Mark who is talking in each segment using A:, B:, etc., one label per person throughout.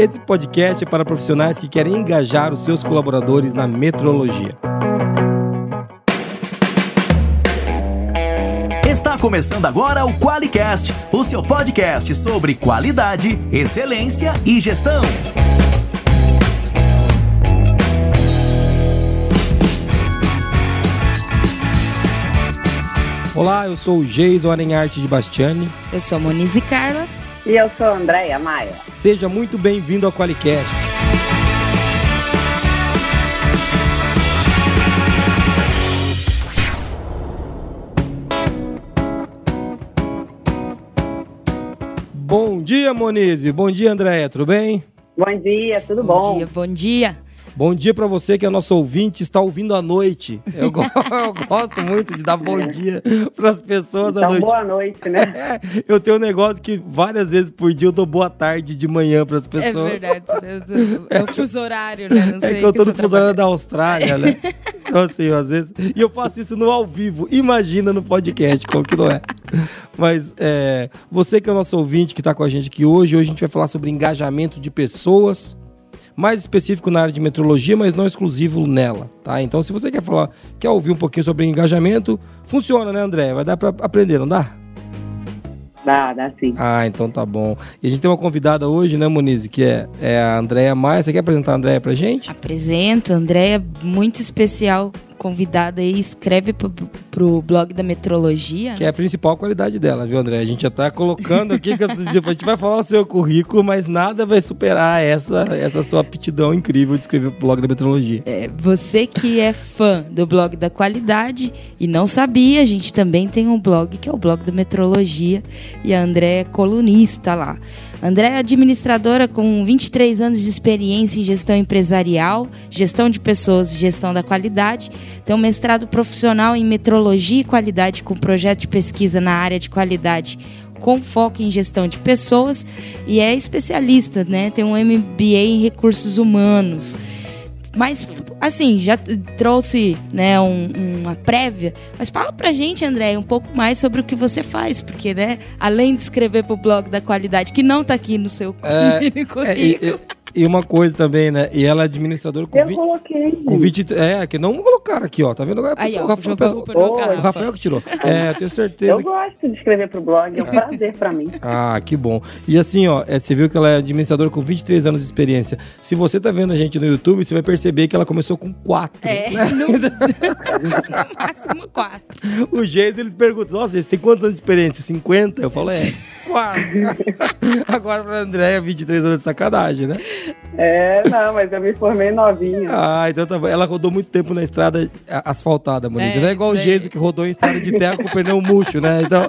A: Esse podcast é para profissionais que querem engajar os seus colaboradores na metrologia.
B: Está começando agora o QualiCast, o seu podcast sobre qualidade, excelência e gestão.
A: Olá, eu sou o Geison Arenharte de Bastiani.
C: Eu sou Monize Carla.
D: E eu sou a Andréia Maia.
A: Seja muito bem-vindo ao Qualicast. Bom dia, Monize. Bom dia, Andréia. Tudo bem?
D: Bom dia, tudo
C: bom?
D: Bom
C: dia, bom dia.
A: Bom dia para você que é nosso ouvinte, está ouvindo à noite. Eu, go eu gosto muito de dar bom dia para as pessoas
D: então,
A: à noite.
D: Boa noite, né?
A: eu tenho um negócio que várias vezes por dia eu dou boa tarde de manhã para as é pessoas.
C: É verdade. É o fuso horário, né? Não
A: é que eu tô no fuso horário da Austrália, né? Então, assim, às vezes. E eu faço isso no ao vivo. Imagina no podcast, como que não é. Mas é, você que é o nosso ouvinte que está com a gente aqui hoje, hoje a gente vai falar sobre engajamento de pessoas mais específico na área de metrologia, mas não exclusivo nela, tá? Então, se você quer falar, quer ouvir um pouquinho sobre engajamento, funciona, né, André? Vai dar para aprender, não dá?
D: Dá, dá sim.
A: Ah, então tá bom. E a gente tem uma convidada hoje, né, Monize, que é, é a Andréia Maia. Você quer apresentar a Andréia pra gente?
C: Apresento, Andréia, muito especial convidada aí, escreve pro, pro blog da metrologia.
A: Que é a principal qualidade dela, viu, André? A gente já tá colocando aqui que a gente vai falar o seu currículo, mas nada vai superar essa, essa sua aptidão incrível de escrever pro blog da metrologia.
C: É, você que é fã do blog da qualidade e não sabia, a gente também tem um blog que é o blog da metrologia e a André é colunista lá. André é administradora com 23 anos de experiência em gestão empresarial, gestão de pessoas e gestão da qualidade. Tem um mestrado profissional em metrologia e qualidade com projeto de pesquisa na área de qualidade com foco em gestão de pessoas e é especialista, né? Tem um MBA em recursos humanos. Mas, assim, já trouxe né, um, uma prévia. Mas fala pra gente, André, um pouco mais sobre o que você faz. Porque, né, além de escrever pro blog da qualidade, que não tá aqui no seu
A: é, currículo. É, e uma coisa também, né? E ela é administradora com
D: Eu 20, coloquei.
A: Com 20, é, que não colocaram aqui, ó. Tá vendo? Agora,
C: Aí,
A: ó,
C: o, Rafael, o,
A: o Rafael que tirou. É, tenho certeza.
D: Eu
A: que...
D: gosto de escrever pro blog, é um prazer pra mim.
A: Ah, que bom. E assim, ó, é, você viu que ela é administradora com 23 anos de experiência. Se você tá vendo a gente no YouTube, você vai perceber que ela começou com 4.
C: É,
A: né?
C: no... máximo 4.
A: O Geis, eles perguntam, nossa, você tem quantos anos de experiência? 50? Eu falo, é, 4. Agora pra Andréia, 23 anos de sacanagem, né?
D: É, não, mas eu me formei novinha.
A: Ah, então tá bom. Ela rodou muito tempo na estrada asfaltada, Moniz. É, não é igual o jeito que rodou em estrada de terra com o pneu murcho, né? Então.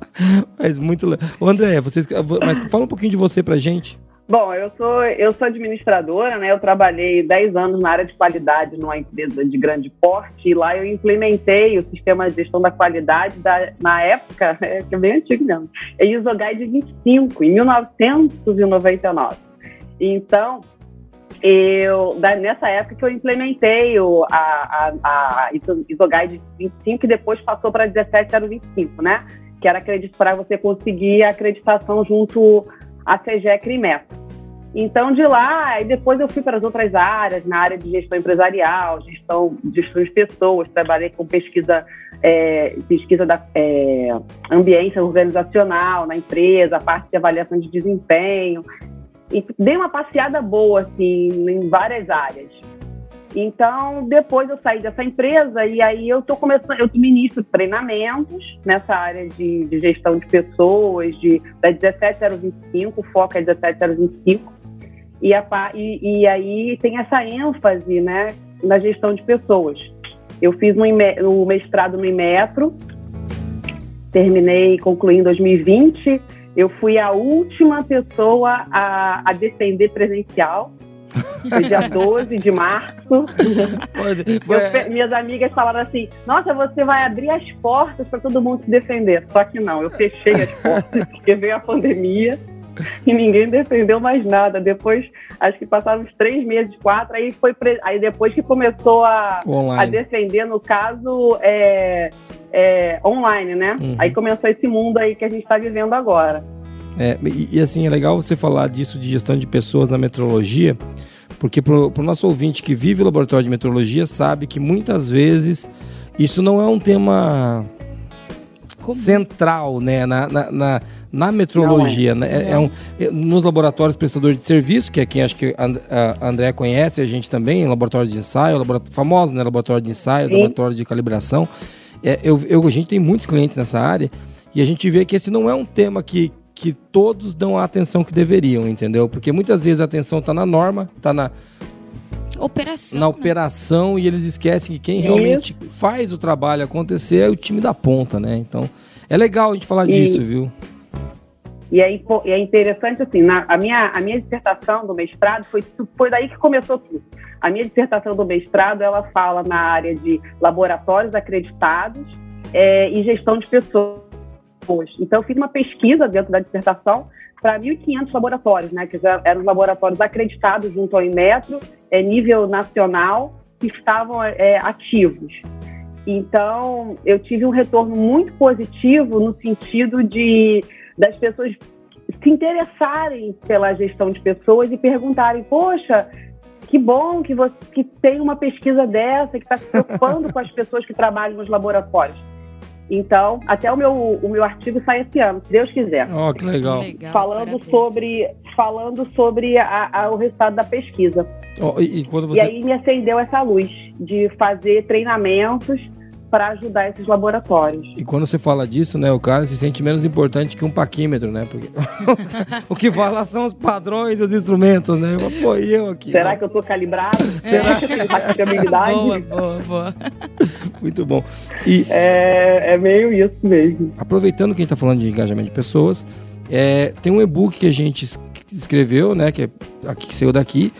A: mas muito legal. Ô, André, vocês... mas fala um pouquinho de você pra gente.
D: Bom, eu sou, eu sou administradora, né? Eu trabalhei 10 anos na área de qualidade numa empresa de grande porte e lá eu implementei o sistema de gestão da qualidade da, na época, é, que é bem antigo mesmo, é ISO Guide 25, em 1999. Então, eu, nessa época que eu implementei o, a, a, a ISOGuide 25, que depois passou para 17025, né? Que era para você conseguir a acreditação junto à CGE CRIMET. Então, de lá, e depois eu fui para as outras áreas, na área de gestão empresarial, gestão, gestão de pessoas, trabalhei com pesquisa, é, pesquisa da é, ambiência organizacional na empresa, a parte de avaliação de desempenho e dei uma passeada boa, assim, em várias áreas. Então, depois eu saí dessa empresa e aí eu tô começando, eu ministro treinamentos nessa área de, de gestão de pessoas, de, da 17025, o foco é 17025. E, a, e, e aí tem essa ênfase, né, na gestão de pessoas. Eu fiz um, mestrado no Imetro, terminei, concluí em 2020, eu fui a última pessoa a, a defender presencial. No dia 12 de março. Eu, minhas amigas falaram assim: Nossa, você vai abrir as portas para todo mundo se defender. Só que não, eu fechei as portas, porque veio a pandemia e ninguém defendeu mais nada. Depois, acho que passaram uns três meses, quatro, aí foi aí depois que começou a, a defender, no caso, é, é, online, né? Uhum. Aí começou esse mundo aí que a gente está vivendo agora.
A: É, e, e, assim, é legal você falar disso de gestão de pessoas na metrologia, porque para o nosso ouvinte que vive o laboratório de metrologia sabe que muitas vezes isso não é um tema Como? central né, na, na, na, na metrologia. Né? É, é um, é, nos laboratórios prestadores de serviço, que é quem acho que a André conhece, a gente também, laboratório de ensaio, laboratório, famoso, né? Laboratório de ensaio, laboratório de calibração. É, eu, eu, a gente tem muitos clientes nessa área e a gente vê que esse não é um tema que, que todos dão a atenção que deveriam, entendeu? Porque muitas vezes a atenção está na norma, está na
C: operação,
A: na né? operação e eles esquecem que quem realmente faz o trabalho acontecer é o time da ponta, né? Então é legal a gente falar e, disso, viu?
D: E é, é interessante assim, na, a, minha, a minha dissertação do mestrado foi, foi daí que começou tudo. A minha dissertação do mestrado ela fala na área de laboratórios acreditados é, e gestão de pessoas então, eu fiz uma pesquisa dentro da dissertação para 1.500 laboratórios, né, que eram laboratórios acreditados junto ao Inmetro, é, nível nacional, que estavam é, ativos. Então, eu tive um retorno muito positivo no sentido de das pessoas se interessarem pela gestão de pessoas e perguntarem: poxa, que bom que você que tem uma pesquisa dessa, que está se preocupando com as pessoas que trabalham nos laboratórios. Então, até o meu, o meu artigo sai esse ano, se Deus quiser.
A: Oh, que legal.
D: legal falando sobre, falando sobre a, a, o resultado da pesquisa.
A: Oh, e, e, quando você...
D: e aí me acendeu essa luz de fazer treinamentos para ajudar esses laboratórios.
A: E quando você fala disso, né, o cara se sente menos importante que um paquímetro, né? Porque o que fala são os padrões e os instrumentos, né? Pô, e eu aqui?
D: Será que eu tô calibrado? Será que eu tenho
C: boa, boa, boa.
A: Muito bom. E
D: é, é meio isso mesmo.
A: Aproveitando que a gente tá falando de engajamento de pessoas, é, tem um e-book que a gente escreveu, né, que é aqui que saiu daqui,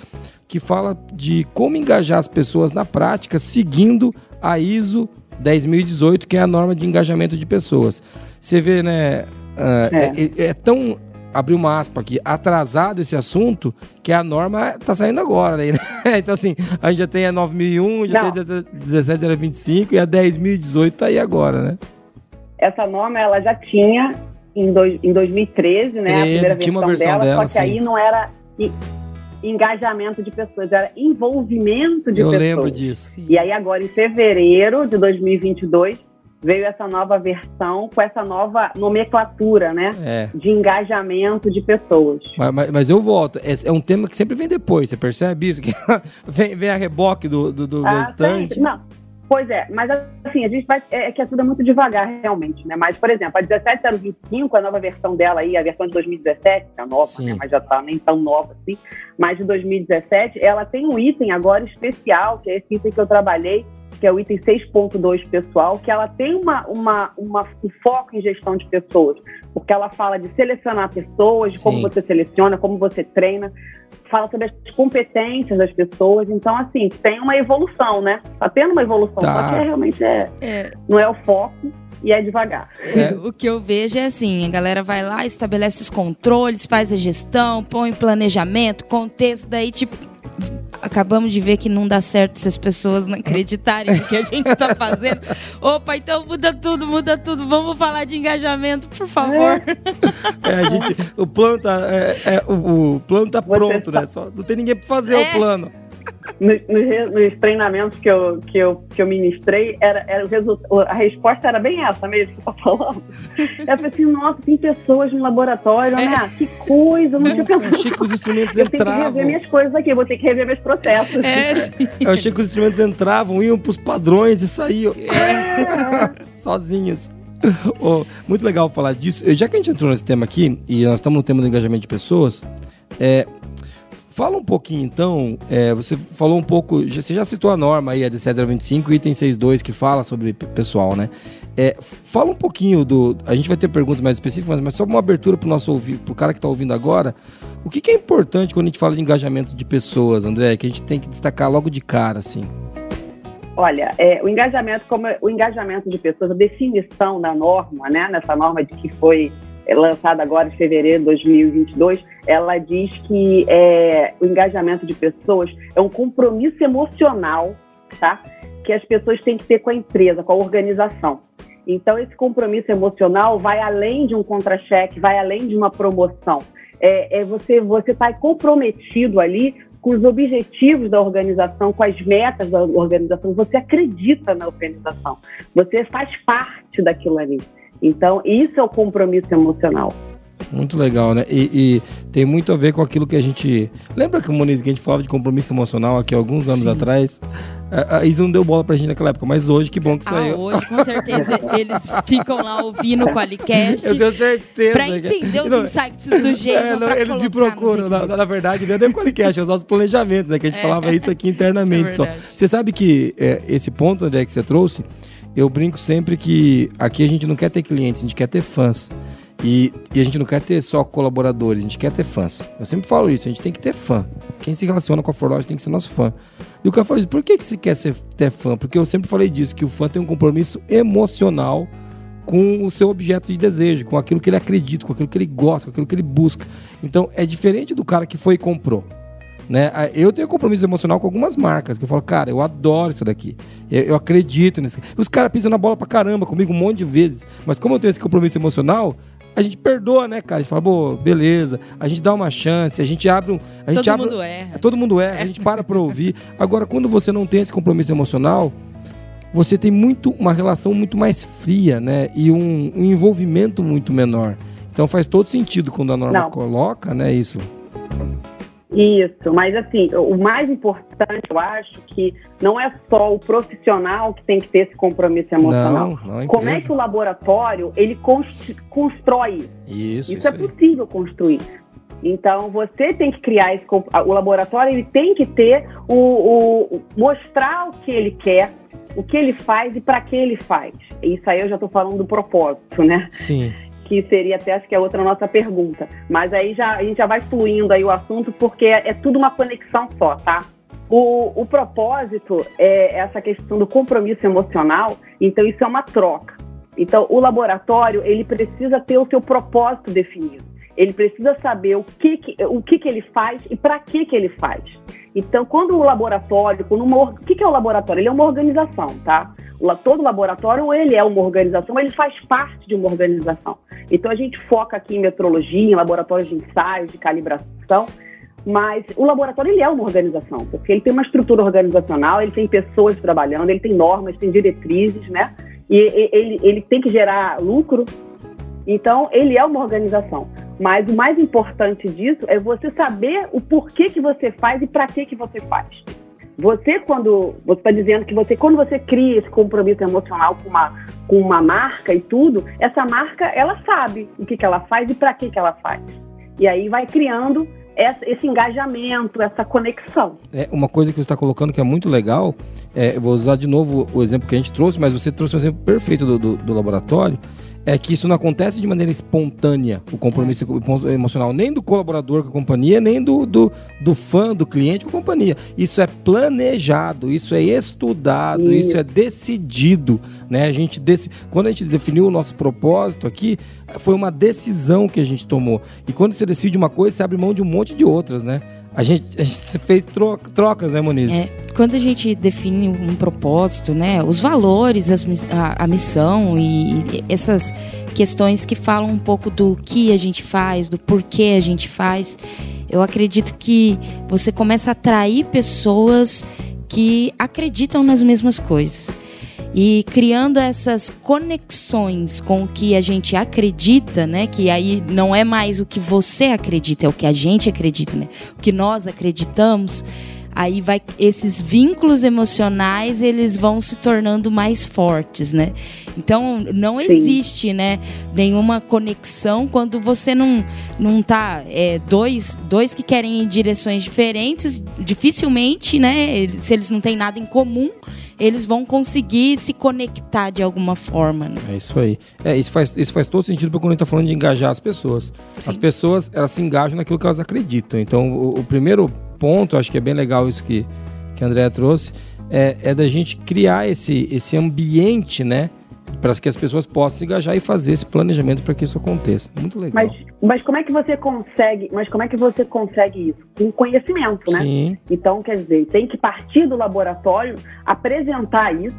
A: que fala de como engajar as pessoas na prática seguindo a ISO 10.018, que é a norma de engajamento de pessoas. Você vê, né? Uh, é. É, é, tão. Abrir uma aspa aqui, atrasado esse assunto, que a norma tá saindo agora, né? então, assim, a gente já tem a 9001, já Não. tem a 17025 e a 10.018 tá aí agora, né?
D: Essa norma, ela já tinha em, dois, em 2013, né? 13, a primeira
A: uma versão dela, dela
D: só que sim. aí não era engajamento de pessoas, era envolvimento de
A: Eu
D: pessoas.
A: Eu lembro disso.
D: E aí agora em fevereiro de 2022 veio essa nova versão com essa nova nomenclatura, né? É. De engajamento de pessoas.
A: Mas, mas, mas eu volto. É, é, um tema que sempre vem depois, você percebe isso? Que vem, vem a reboque do, do, do ah, restante.
D: Não, Pois é, mas assim, a gente vai. É, é que é tudo é muito devagar, realmente, né? Mas, por exemplo, a 17025, a nova versão dela aí, a versão de 2017, que é nova, né? Mas já tá nem tão nova assim, mas de 2017, ela tem um item agora especial, que é esse item que eu trabalhei, que é o item 6.2 pessoal, que ela tem uma, uma, uma, um foco em gestão de pessoas, porque ela fala de selecionar pessoas, de como você seleciona, como você treina fala sobre as competências das pessoas. Então, assim, tem uma evolução, né? Tá tendo uma evolução, tá. só que é, realmente é, é, não é o foco e é devagar.
C: É, o que eu vejo é assim, a galera vai lá, estabelece os controles, faz a gestão, põe planejamento, contexto, daí tipo acabamos de ver que não dá certo se as pessoas não acreditarem no que a gente está fazendo. Opa, então muda tudo, muda tudo. Vamos falar de engajamento, por favor.
A: É, a gente, o plano tá, é, é o, o, plano tá pronto, né? Só não tem ninguém para fazer o é. plano
D: nos, nos, treinamentos que eu, que eu, que eu ministrei, era, era o a resposta era bem essa mesmo que você tá falando. Eu falei assim, nossa, tem pessoas no laboratório, né? É. Que coisa, não tinha
A: pensado. Eu achei que os instrumentos eu entravam. Eu tenho
D: que rever minhas coisas aqui, vou ter que rever meus processos. É,
A: eu achei que os instrumentos entravam, iam pros padrões e saíam. É. Sozinhos. Oh, muito legal falar disso. Já que a gente entrou nesse tema aqui, e nós estamos no tema do engajamento de pessoas, é, Fala um pouquinho então, é, você falou um pouco, você já citou a norma aí, a de 025, item 62, que fala sobre pessoal, né? É, fala um pouquinho do. A gente vai ter perguntas mais específicas, mas só uma abertura para o nosso ouvir, para o cara que está ouvindo agora. O que, que, é importante quando a gente fala de engajamento de pessoas, André? Que a gente tem que destacar logo de cara, assim.
D: Olha, é, o engajamento, como o engajamento de pessoas, a definição da norma, né? Nessa norma de que foi é lançada agora em fevereiro de 2022, ela diz que é, o engajamento de pessoas é um compromisso emocional, tá? Que as pessoas têm que ter com a empresa, com a organização. Então, esse compromisso emocional vai além de um contra-cheque, vai além de uma promoção. É, é você você está comprometido ali com os objetivos da organização, com as metas da organização. Você acredita na organização. Você faz parte daquilo ali. Então, isso é o compromisso emocional.
A: Muito legal, né? E, e, tem muito a ver com aquilo que a gente. Lembra que o Moniz, que a gente falava de compromisso emocional aqui alguns anos Sim. atrás? isso não deu bola pra gente naquela época, mas hoje que bom que ah, saiu.
C: Hoje, com certeza, eles ficam lá ouvindo o Qualicast.
A: Eu tenho certeza.
C: Pra entender os não, insights do jeito. É, não,
A: eles me procuram. Na, na, verdade, não é o Qualicast, é os nossos planejamentos, né? Que a gente é. falava isso aqui internamente isso é só. Você sabe que é, esse ponto, André, que você trouxe, eu brinco sempre que aqui a gente não quer ter clientes, a gente quer ter fãs. E, e, a gente não quer ter só colaboradores, a gente quer ter fãs. Eu sempre falo isso, a gente tem que ter fã. Quem se relaciona com a Forlodge tem que ser nosso fã. E o cara falou isso, por que, que você quer ser, ter fã? Porque eu sempre falei disso, que o fã tem um compromisso emocional com o seu objeto de desejo, com aquilo que ele acredita, com aquilo que ele gosta, com aquilo que ele busca. Então é diferente do cara que foi e comprou. Né? Eu tenho compromisso emocional com algumas marcas, que eu falo, cara, eu adoro isso daqui. Eu, eu acredito nisso. Os caras pisam na bola pra caramba comigo um monte de vezes. Mas como eu tenho esse compromisso emocional, a gente perdoa, né, cara? A gente fala, pô, beleza, a gente dá uma chance, a gente abre um. A gente
C: todo
A: abre,
C: mundo erra.
A: Todo mundo erra, a gente para pra ouvir. Agora, quando você não tem esse compromisso emocional, você tem muito uma relação muito mais fria, né? E um, um envolvimento muito menor. Então faz todo sentido quando a norma não. coloca, né, isso.
D: Isso, mas assim, o mais importante, eu acho que não é só o profissional que tem que ter esse compromisso emocional. Não, não Como é que o laboratório ele constrói isso?
A: Isso,
D: isso, é possível construir. Então você tem que criar esse o laboratório ele tem que ter o, o mostrar o que ele quer, o que ele faz e para que ele faz. Isso aí eu já estou falando do propósito, né?
A: Sim
D: que seria até acho que é outra nossa pergunta. Mas aí já a gente já vai fluindo aí o assunto porque é, é tudo uma conexão só, tá? O, o propósito é essa questão do compromisso emocional, então isso é uma troca. Então o laboratório ele precisa ter o seu propósito definido. Ele precisa saber o que, que o que, que ele faz e para que, que ele faz. Então, quando o laboratório, quando uma, o que, que é o laboratório? Ele é uma organização, tá? Todo laboratório ele é uma organização, ele faz parte de uma organização. Então a gente foca aqui em metrologia, em laboratórios de ensaios, de calibração, mas o laboratório ele é uma organização, porque ele tem uma estrutura organizacional, ele tem pessoas trabalhando, ele tem normas, tem diretrizes, né? E ele, ele tem que gerar lucro. Então ele é uma organização. Mas o mais importante disso é você saber o porquê que você faz e para que que você faz. Você, quando você está dizendo que você, quando você cria esse compromisso emocional com uma, com uma marca e tudo, essa marca ela sabe o que, que ela faz e para que, que ela faz. E aí vai criando esse engajamento, essa conexão.
A: É uma coisa que você está colocando que é muito legal. É, vou usar de novo o exemplo que a gente trouxe, mas você trouxe um exemplo perfeito do, do, do laboratório é que isso não acontece de maneira espontânea, o compromisso emocional, nem do colaborador com a companhia, nem do, do, do fã, do cliente com a companhia. Isso é planejado, isso é estudado, isso, isso é decidido. Né? A gente desse, quando a gente definiu o nosso propósito aqui, foi uma decisão que a gente tomou. E quando você decide uma coisa, você abre mão de um monte de outras, né? A gente, a gente fez troca, trocas, né, Moniz?
C: É, quando a gente define um propósito, né, os valores, as, a, a, missão e, e essas questões que falam um pouco do que a gente faz, do porquê a gente faz, eu acredito que você começa a atrair pessoas que acreditam nas mesmas coisas. E criando essas conexões com o que a gente acredita, né? Que aí não é mais o que você acredita, é o que a gente acredita, né? O que nós acreditamos aí vai esses vínculos emocionais eles vão se tornando mais fortes, né? Então não Sim. existe, né, nenhuma conexão quando você não não tá é, dois dois que querem em direções diferentes, dificilmente, né? Se eles não têm nada em comum, eles vão conseguir se conectar de alguma forma. Né?
A: É isso aí. É, isso faz, isso faz todo sentido quando a gente está falando de engajar as pessoas. Sim. As pessoas, elas se engajam naquilo que elas acreditam. Então, o, o primeiro ponto, acho que é bem legal isso que, que a Andrea trouxe, é, é da gente criar esse, esse ambiente, né? para que as pessoas possam se engajar e fazer esse planejamento para que isso aconteça. Muito legal.
D: Mas, mas como é que você consegue? Mas como é que você consegue isso? Com conhecimento, né?
A: Sim.
D: Então, quer dizer, tem que partir do laboratório, apresentar isso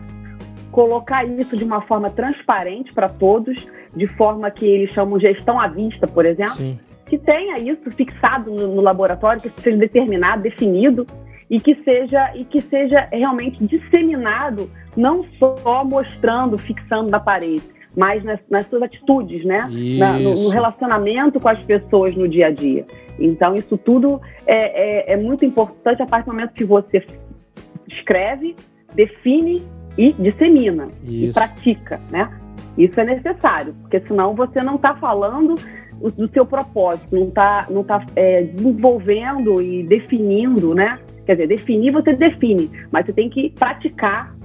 D: colocar isso de uma forma transparente para todos, de forma que eles chamam gestão à vista, por exemplo,
A: Sim.
D: Que tenha isso fixado no, no laboratório, que seja determinado, definido e que seja e que seja realmente disseminado, não só mostrando, fixando na parede, mas nas, nas suas atitudes, né? Na- no, no relacionamento com as pessoas no dia a dia. Então, isso tudo é, é, é muito importante a partir do momento que você escreve, define e dissemina e
A: Isso.
D: pratica, né? Isso é necessário, porque senão você não está falando do seu propósito, não está não tá, é, desenvolvendo e definindo, né? Quer dizer, definir você define, mas você tem que praticar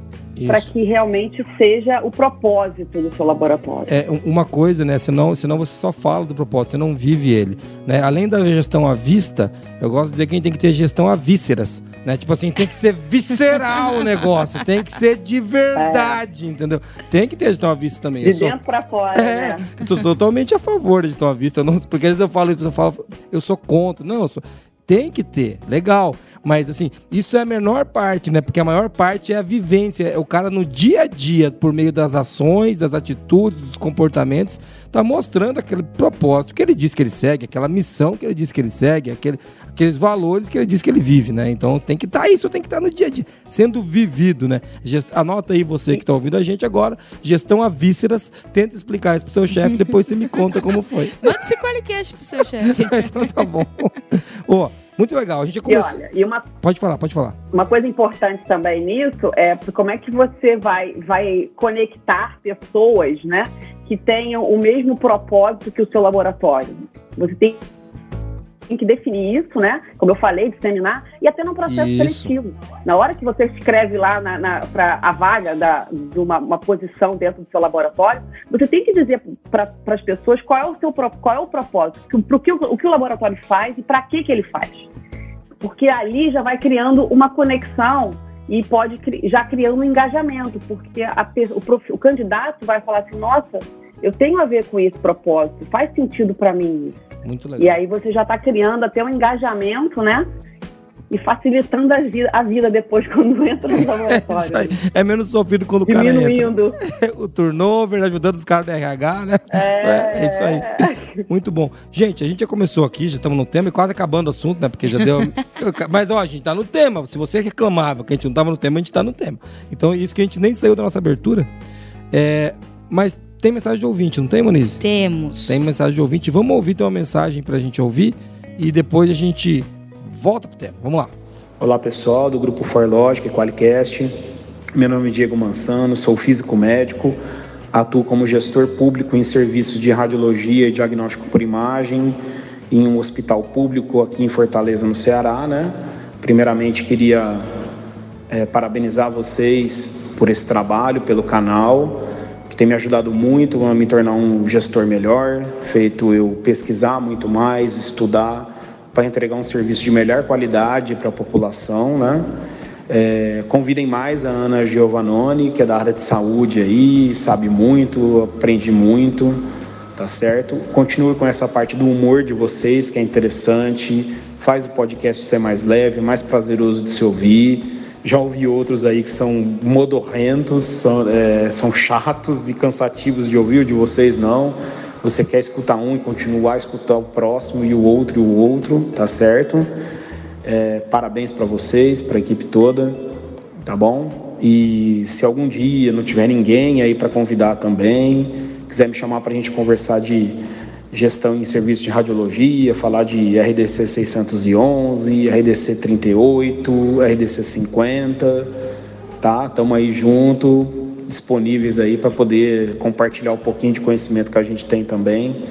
D: para que realmente seja o propósito do seu laboratório.
A: É um- uma coisa, né? Senão, senão você só fala do propósito, você não vive ele. Né? Além da gestão à vista, eu gosto de dizer que a gente tem que ter gestão a vísceras. Né? Tipo assim, tem que ser visceral o negócio, tem que ser de verdade, entendeu? Tem que ter gestão à vista também.
D: De
A: Eu sou,
D: dentro para fora,
A: é,
D: né?
A: estou totalmente a favor da gestão à vista. Eu não, porque às vezes eu falo isso, eu falo, eu sou contra. Não, eu sou. Tem que ter, legal. Mas assim, isso é a menor parte, né? Porque a maior parte é a vivência. É o cara no dia a dia, por meio das ações, das atitudes, dos comportamentos, tá mostrando aquele propósito que ele diz que ele segue, aquela missão que ele diz que ele segue, aquele, aqueles valores que ele diz que ele vive, né? Então tem que estar isso, tem que estar no dia a dia, sendo vivido, né? Gest- Anota aí você que tá ouvindo a gente agora, gestão a vísceras, tenta explicar isso pro seu chefe, depois você me conta como foi.
C: Manda esse qualicast pro seu chefe.
A: então tá bom. Ó, muito legal. A gente já
D: E
A: começou.
D: olha, e uma
A: Pode falar, pode falar.
D: Uma coisa importante também nisso é como é que você vai, vai conectar pessoas né, que tenham o mesmo propósito que o seu laboratório. Você tem, tem que definir isso, né? Como eu falei, disseminar, e até no processo
A: Isso.
D: seletivo. Na hora que você escreve lá na, na, para a vaga da, de uma, uma posição dentro do seu laboratório, você tem que dizer para as pessoas qual é o seu qual é o propósito, pro que, o que o laboratório faz e para que, que ele faz porque ali já vai criando uma conexão e pode já criando um engajamento, porque a o, prof- o candidato vai falar assim, nossa, eu tenho a ver com esse propósito, faz sentido para mim isso.
A: Muito legal.
D: E aí você já está criando até um engajamento, né? E facilitando a vida, a vida depois quando entra no
A: É,
D: laboratório.
A: aí. é menos sofrido quando o cara entra.
D: Diminuindo.
A: O turnover, ajudando os caras do RH, né? É, é isso aí. Muito bom. Gente, a gente já começou aqui, já estamos no tema e quase acabando o assunto, né? Porque já deu. Mas, ó, a gente tá no tema. Se você reclamava que a gente não tava no tema, a gente tá no tema. Então, isso que a gente nem saiu da nossa abertura. É... Mas tem mensagem de ouvinte, não tem, Moniz?
C: Temos.
A: Tem mensagem de ouvinte. Vamos ouvir, tem uma mensagem pra gente ouvir e depois a gente volta pro tema. Vamos lá.
E: Olá pessoal do grupo Forlogic e Qualicast. Meu nome é Diego Mansano, sou físico médico, atuo como gestor público em serviços de radiologia e diagnóstico por imagem em um hospital público aqui em Fortaleza, no Ceará, né? Primeiramente queria é, parabenizar vocês por esse trabalho, pelo canal, tem me ajudado muito a me tornar um gestor melhor, feito eu pesquisar muito mais, estudar para entregar um serviço de melhor qualidade para a população, né? É, convidem mais a Ana Giovannoni, que é da área de saúde aí, sabe muito, aprende muito, tá certo? Continue com essa parte do humor de vocês, que é interessante, faz o podcast ser mais leve, mais prazeroso de se ouvir. Já ouvi outros aí que são modorrentos, são, é, são chatos e cansativos de ouvir, de vocês não. Você quer escutar um e continuar a escutar o próximo e o outro e o outro, tá certo? É, parabéns para vocês, para a equipe toda, tá bom? E se algum dia não tiver ninguém aí para convidar também, quiser me chamar para a gente conversar de gestão em serviço de radiologia, falar de RDC 611, RDC 38, RDC 50, tá? Estamos aí junto, disponíveis aí para poder compartilhar um pouquinho de conhecimento que a gente tem também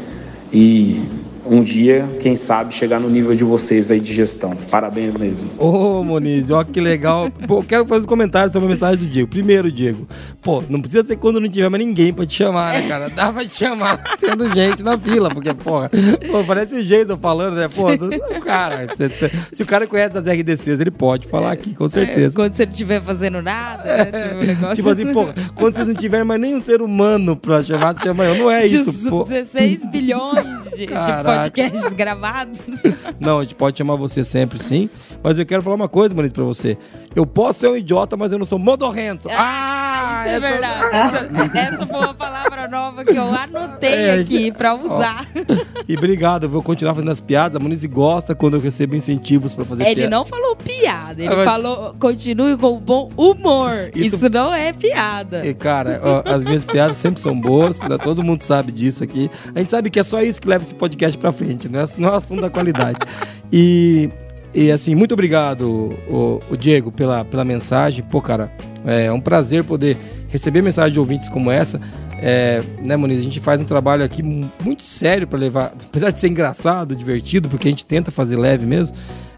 E: e um dia, quem sabe, chegar no nível de vocês aí de gestão. Parabéns mesmo.
A: Ô, Moniz, ó que legal. Pô, quero fazer um comentário sobre a mensagem do Diego. Primeiro, Diego, pô, não precisa ser quando não tiver mais ninguém pra te chamar, né, cara? Dá pra te chamar tendo gente na fila, porque, porra, pô, parece o Jason falando, né? Pô, cara, cê- se o cara conhece das RDCs, ele pode falar aqui, com
C: É,
A: certeza.
C: quando você não estiver fazendo nada, né? Tipo, um negócio...
A: Tipo assim, pô, quando vocês não tiverem mais nenhum ser humano pra chamar, você chama eu. Não é isso, pô.
C: 16 bilhões de, de. Podcasts gravados.
A: Não, a gente pode chamar você sempre, sim. Mas eu quero falar uma coisa, Moniz, pra você. Eu posso ser um idiota, mas eu não sou modorrento. Ah,
C: é
A: essa-
C: verdade. Essa foi uma palavra nova que eu anotei
A: É,
C: aqui pra usar.
A: E obrigado, eu vou continuar fazendo as piadas. A Muniz gosta quando eu recebo incentivos pra fazer
C: Ele
A: piada.
C: não falou piada, ele
A: Ah, mas-
C: falou continue com bom humor.
A: Isso-
C: Isso, não é piada.
A: E, cara, ó, as minhas piadas sempre são boas, né? todo mundo sabe disso aqui. A gente sabe que é só isso que leva esse podcast pra frente, né? Não é assunto da qualidade. E, e assim, muito obrigado, o, o Diego, pela, pela mensagem. Pô, cara, é um prazer poder receber mensagem de ouvintes como essa. É, né, Moniz? A gente faz um trabalho aqui mu- muito sério pra levar, apesar de ser engraçado, divertido, porque a gente tenta fazer leve mesmo.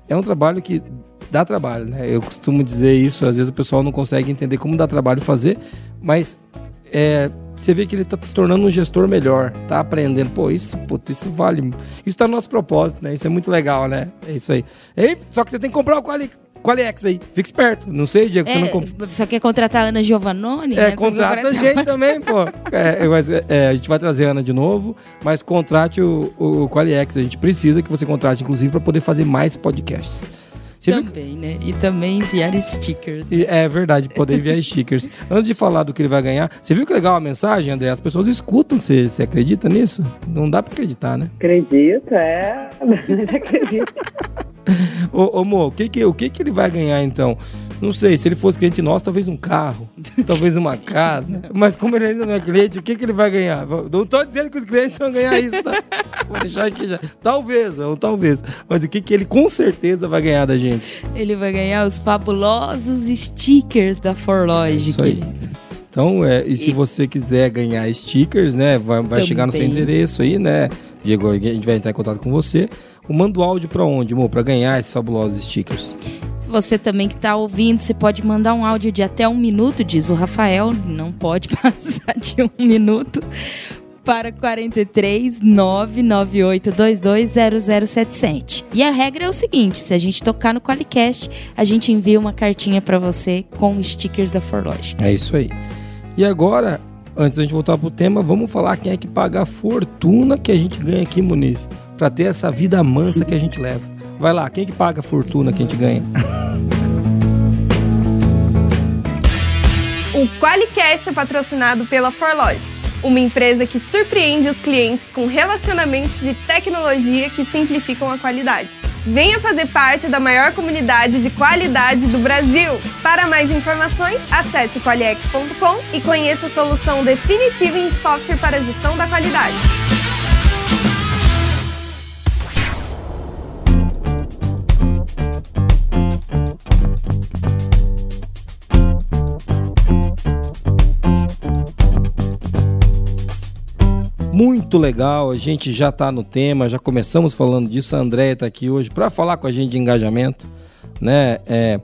A: É um trabalho que dá trabalho, né? Eu costumo dizer isso, às vezes o pessoal não consegue entender como dá trabalho fazer, mas é, você vê que ele tá se tornando um gestor melhor, tá aprendendo. Pô, isso, puta, isso vale. Isso tá no nosso propósito, né? Isso é muito legal, né? É isso aí. Ei, só que você tem que comprar o Quali, Qualiex aí. Fica esperto. Não sei, Diego, você não compra.
C: É, só quer contratar a Ana Giovannone?
A: É,
C: né?
A: contrata a
C: Você
A: gente também, pô. É, mas, é, a gente vai trazer a Ana de novo, mas contrate o, o Qualiex. A gente precisa que você contrate, inclusive, para poder fazer mais podcasts. Você viu
C: Também, né? E também enviar stickers.
A: E É verdade, poder enviar stickers. Antes de falar do que ele vai ganhar, você viu que legal a mensagem, André? As pessoas escutam, você, você acredita nisso? Não dá pra acreditar, né?
D: Acredito, é. Acredito.
A: Ô, ô Mo, o que que, o que que ele vai ganhar então? Não sei, se ele fosse cliente nosso, talvez um carro, talvez uma casa. Mas como ele ainda não é cliente, o que que ele vai ganhar? Não tô dizendo que os clientes vão ganhar isso, tá? Vou deixar aqui já. Talvez, ou talvez. Mas o que que ele com certeza vai ganhar da gente?
C: Ele vai ganhar os fabulosos stickers da Forlogic.
A: Isso aí. Então, é, e se você quiser ganhar stickers, né, vai, vai chegar no seu endereço aí, né? Diego, a gente vai entrar em contato com você. Eu mando o áudio pra onde, amor? Pra ganhar esses fabulosos stickers.
C: Você também que está ouvindo, você pode mandar um áudio de até um minuto, diz o Rafael. Não pode passar de um minuto. Para 43 998220077. E a regra é o seguinte: se a gente tocar no Qualicast, a gente envia uma cartinha para você com stickers da Forlogic.
A: É isso aí. E agora, antes da gente voltar pro tema, vamos falar quem é que paga a fortuna que a gente ganha aqui, Muniz, Pra ter essa vida mansa que a gente leva. Vai lá, quem que paga a fortuna que a gente ganha?
F: O Qualicast é patrocinado pela Forlogic, uma empresa que surpreende os clientes com relacionamentos e tecnologia que simplificam a qualidade. Venha fazer parte da maior comunidade de qualidade do Brasil. Para mais informações, acesse qualiex.com e conheça a solução definitiva em software para gestão da qualidade.
A: Muito legal, a gente já tá no tema, já começamos falando disso. A Andréia tá aqui hoje para falar com a gente de engajamento, né? É,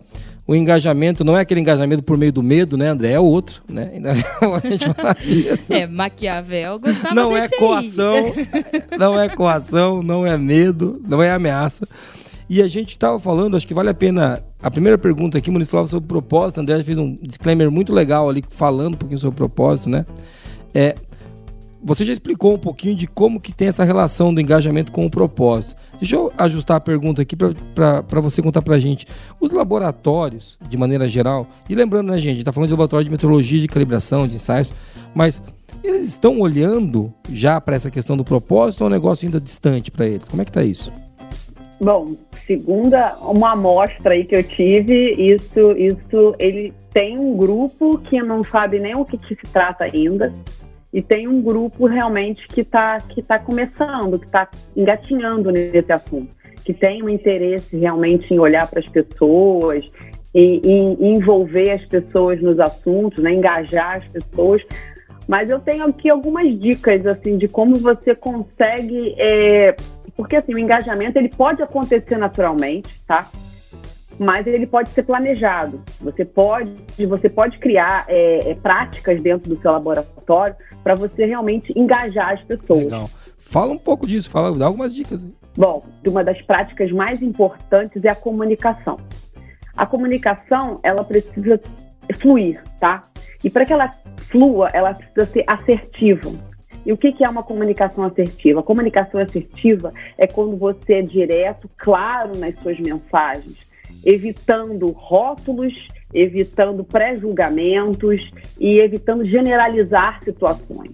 A: o engajamento não é aquele engajamento por meio do medo, né, André? É outro, né?
C: É, Maquiavel gostava
A: não é coação, não é coação, não é medo, não é ameaça. E a gente estava falando, acho que vale a pena. A primeira pergunta aqui, o Muniz falava sobre propósito. André fez um disclaimer muito legal ali, falando um pouquinho sobre propósito, né? É, você já explicou um pouquinho de como que tem essa relação do engajamento com o propósito. Deixa eu ajustar a pergunta aqui para você contar para a gente. Os laboratórios, de maneira geral, e lembrando, né, gente, a gente está falando de laboratório de metrologia, de calibração, de ensaios, mas eles estão olhando já para essa questão do propósito ou é um negócio ainda distante para eles? Como é que tá isso?
D: Bom, segunda uma amostra aí que eu tive, isso, isso, ele tem um grupo que não sabe nem o que, que se trata ainda, e tem um grupo realmente que está que tá começando, que está engatinhando nesse assunto, que tem um interesse realmente em olhar para as pessoas e, e envolver as pessoas nos assuntos, né, engajar as pessoas. Mas eu tenho aqui algumas dicas assim de como você consegue é, porque assim, o engajamento ele pode acontecer naturalmente, tá? Mas ele pode ser planejado. Você pode, você pode criar é, é, práticas dentro do seu laboratório para você realmente engajar as pessoas.
A: Legal. Fala um pouco disso, fala, dá algumas dicas. Aí.
D: Bom, uma das práticas mais importantes é a comunicação. A comunicação, ela precisa fluir, tá? E para que ela flua, ela precisa ser assertiva. E o que, que é uma comunicação assertiva? A comunicação assertiva é quando você é direto, claro nas suas mensagens, evitando rótulos, evitando pré-julgamentos e evitando generalizar situações.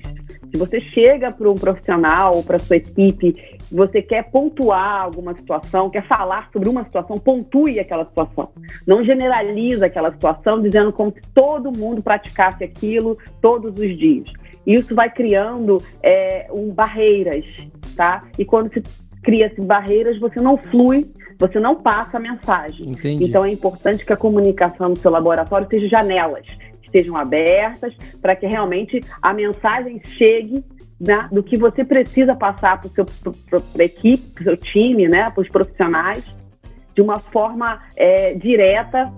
D: Se você chega para um profissional para sua equipe, você quer pontuar alguma situação, quer falar sobre uma situação, pontue aquela situação. Não generaliza aquela situação dizendo como se todo mundo praticasse aquilo todos os dias. Isso vai criando é, um, barreiras, tá? E quando se cria-se barreiras, você não flui, você não passa a mensagem.
A: Entendi.
D: Então é importante que a comunicação no seu laboratório seja janelas estejam abertas para que realmente a mensagem chegue né, do que você precisa passar para a equipe, para o seu time, né, para os profissionais, de uma forma é, direta,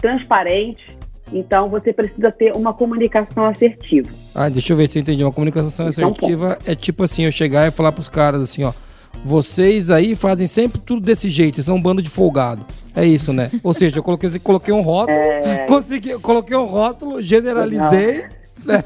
D: transparente. Então, você precisa ter uma comunicação assertiva.
A: Ah, deixa eu ver se eu entendi. Uma comunicação assertiva é tipo assim, eu chegar e falar para os caras assim, ó, vocês aí fazem sempre tudo desse jeito, vocês são um bando de folgado. É isso, né? Ou seja, eu coloquei, coloquei um rótulo, é... consegui, coloquei um rótulo, generalizei. Né?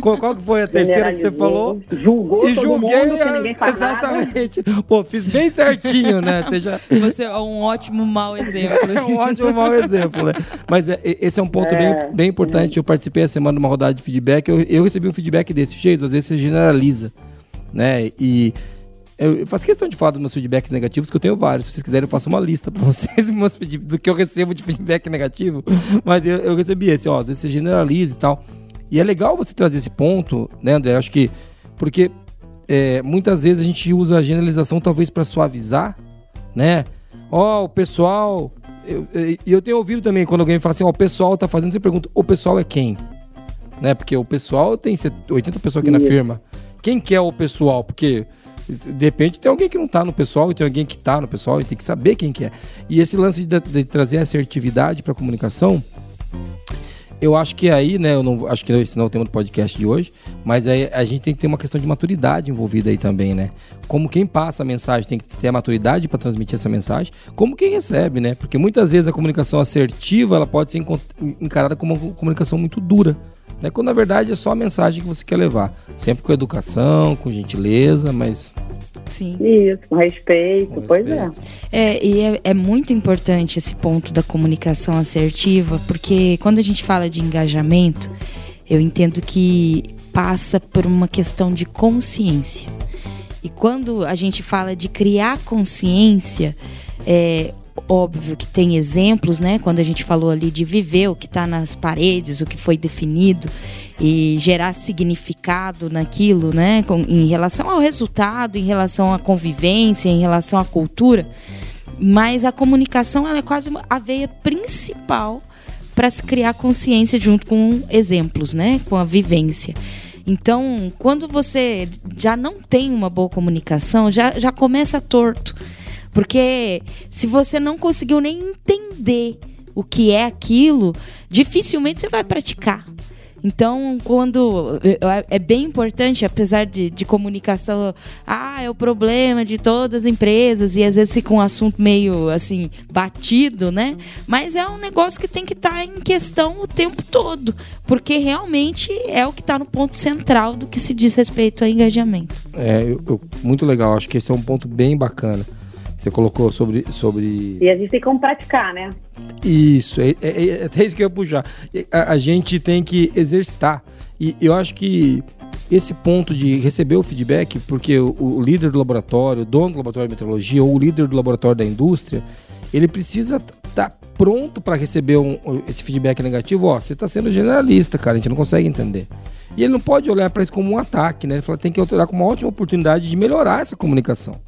A: Qual que foi a terceira que você falou?
D: Julgou e julguei, mundo, ninguém faz
A: exatamente. Nada. Pô, fiz bem certinho, né?
C: Você, já... você é um ótimo mau exemplo.
A: é um ótimo mau exemplo, né? Mas é, esse é um ponto é. bem, bem importante. Eu participei a semana de uma rodada de feedback. Eu, eu recebi um feedback desse jeito. Às vezes você generaliza, né? E eu faço questão de falar dos meus feedbacks negativos, que eu tenho vários. Se vocês quiserem, eu faço uma lista pra vocês do que eu recebo de feedback negativo. Mas eu, eu recebi esse, ó, às vezes você generaliza e tal. E é legal você trazer esse ponto, né, André? Eu acho que. Porque é, muitas vezes a gente usa a generalização talvez para suavizar, né? Ó, oh, o pessoal. E eu, eu, eu, tenho ouvido também quando alguém fala assim, ó, oh, o pessoal tá fazendo, você pergunta, o pessoal é quem? Né? Porque o pessoal tem 80 pessoas aqui na firma. Quem que é o pessoal? Porque de repente tem alguém que não tá no pessoal e tem alguém que tá no pessoal e tem que saber quem que é. E esse lance de, de trazer assertividade para comunicação, eu acho que aí, né, eu não acho que esse não é o tema do podcast de hoje, mas aí a gente tem que ter uma questão de maturidade envolvida aí também, né? Como quem passa a mensagem tem que ter a maturidade para transmitir essa mensagem, como quem recebe, né? Porque muitas vezes a comunicação assertiva, ela pode ser encarada como uma comunicação muito dura né? Quando na verdade é só a mensagem que você quer levar. Sempre com educação, com gentileza, mas.
D: Sim. Isso, com respeito, com pois é.
C: É, e é, é muito importante esse ponto da comunicação assertiva, porque quando a gente fala de engajamento, eu entendo que passa por uma questão de consciência. E quando a gente fala de criar consciência, é, óbvio que tem exemplos, né? Quando a gente falou ali de viver o que está nas paredes, o que foi definido e gerar significado naquilo, né? Com, em relação ao resultado, em relação à convivência, em relação à cultura. Mas a comunicação ela é quase a veia principal para se criar consciência junto com exemplos, né? Com a vivência. Então, quando você já não tem uma boa comunicação, já, já começa torto porque se você não conseguiu nem entender o que é aquilo, dificilmente você vai praticar. Então, quando. É, bem importante, apesar de, de comunicação, ah, é o problema de todas as empresas, e às vezes fica um assunto meio assim, batido, né? Mas é um negócio que tem que estar tá em questão o tempo todo, porque realmente é o que está no ponto central do que se diz respeito a engajamento.
A: É, eu, eu, muito legal, acho que esse é um ponto bem bacana. Você colocou sobre, sobre.
D: E a gente tem como praticar, né?
A: Isso, é, é, é até isso que eu ia puxar. A, a, gente tem que exercitar. E eu acho que esse ponto de receber o feedback, porque o, o líder do laboratório, o dono do laboratório de meteorologia ou o líder do laboratório da indústria, ele precisa estar tá pronto para receber um, esse feedback negativo. Ó, você está sendo generalista, cara, a gente não consegue entender. E ele não pode olhar para isso como um ataque, né? Ele fala, tem que olhar como uma ótima oportunidade de melhorar essa comunicação.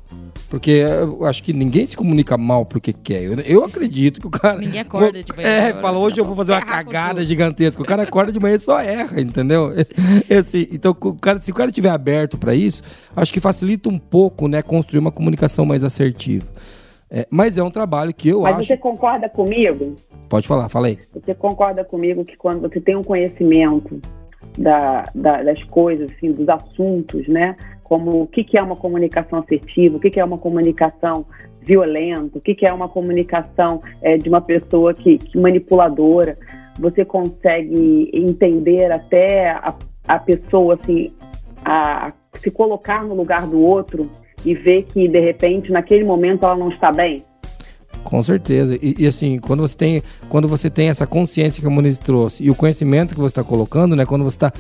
A: Porque eu acho que ninguém se comunica mal porque quer. Eu, eu acredito que o cara.
C: Ninguém acorda de manhã.
A: É, fala, hoje eu vou fazer uma cagada gigantesca. O cara acorda de manhã e só erra, entendeu? Esse, então, o cara, se o cara estiver aberto para isso, acho que facilita um pouco, né, construir uma comunicação mais assertiva. É, mas é um trabalho que eu
D: mas
A: acho.
D: Mas você concorda comigo?
A: Pode falar, falei.
D: Você concorda comigo que quando você tem um conhecimento da, da, das coisas, assim, dos assuntos, né? Como o que, que é uma comunicação assertiva, o que, que é uma comunicação violenta, o que, que é uma comunicação é, de uma pessoa que, que, manipuladora. Você consegue entender até a, a pessoa assim, a, a se colocar no lugar do outro e ver que de repente naquele momento ela não está bem.
A: Com certeza. E, e, assim, quando você tem, quando você tem essa consciência que a Moniz trouxe e o conhecimento que você está colocando, né? Quando você está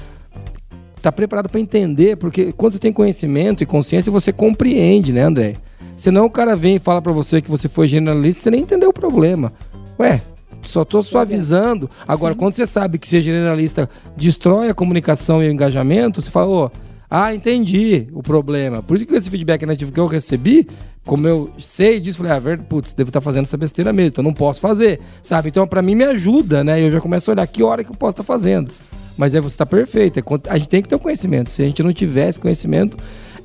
A: tá preparado para entender, porque quando você tem conhecimento e consciência, você compreende, né, André? Senão o cara vem e fala para você que você foi generalista, você nem entendeu o problema. Ué, só tô suavizando. Agora, Sim. quando você sabe que ser generalista destrói a comunicação e o engajamento, você fala, ô, oh, ah, entendi o problema. Por isso que esse feedback negativo que eu recebi, como eu sei disso, falei, ah, verdade, putz, devo estar tá fazendo essa besteira mesmo, então não posso fazer, sabe? Então, para mim, me ajuda, né? Eu já começo a olhar que hora que eu posso estar tá fazendo. Mas aí você está perfeito. É, a gente tem que ter o conhecimento. Se a gente não tivesse conhecimento,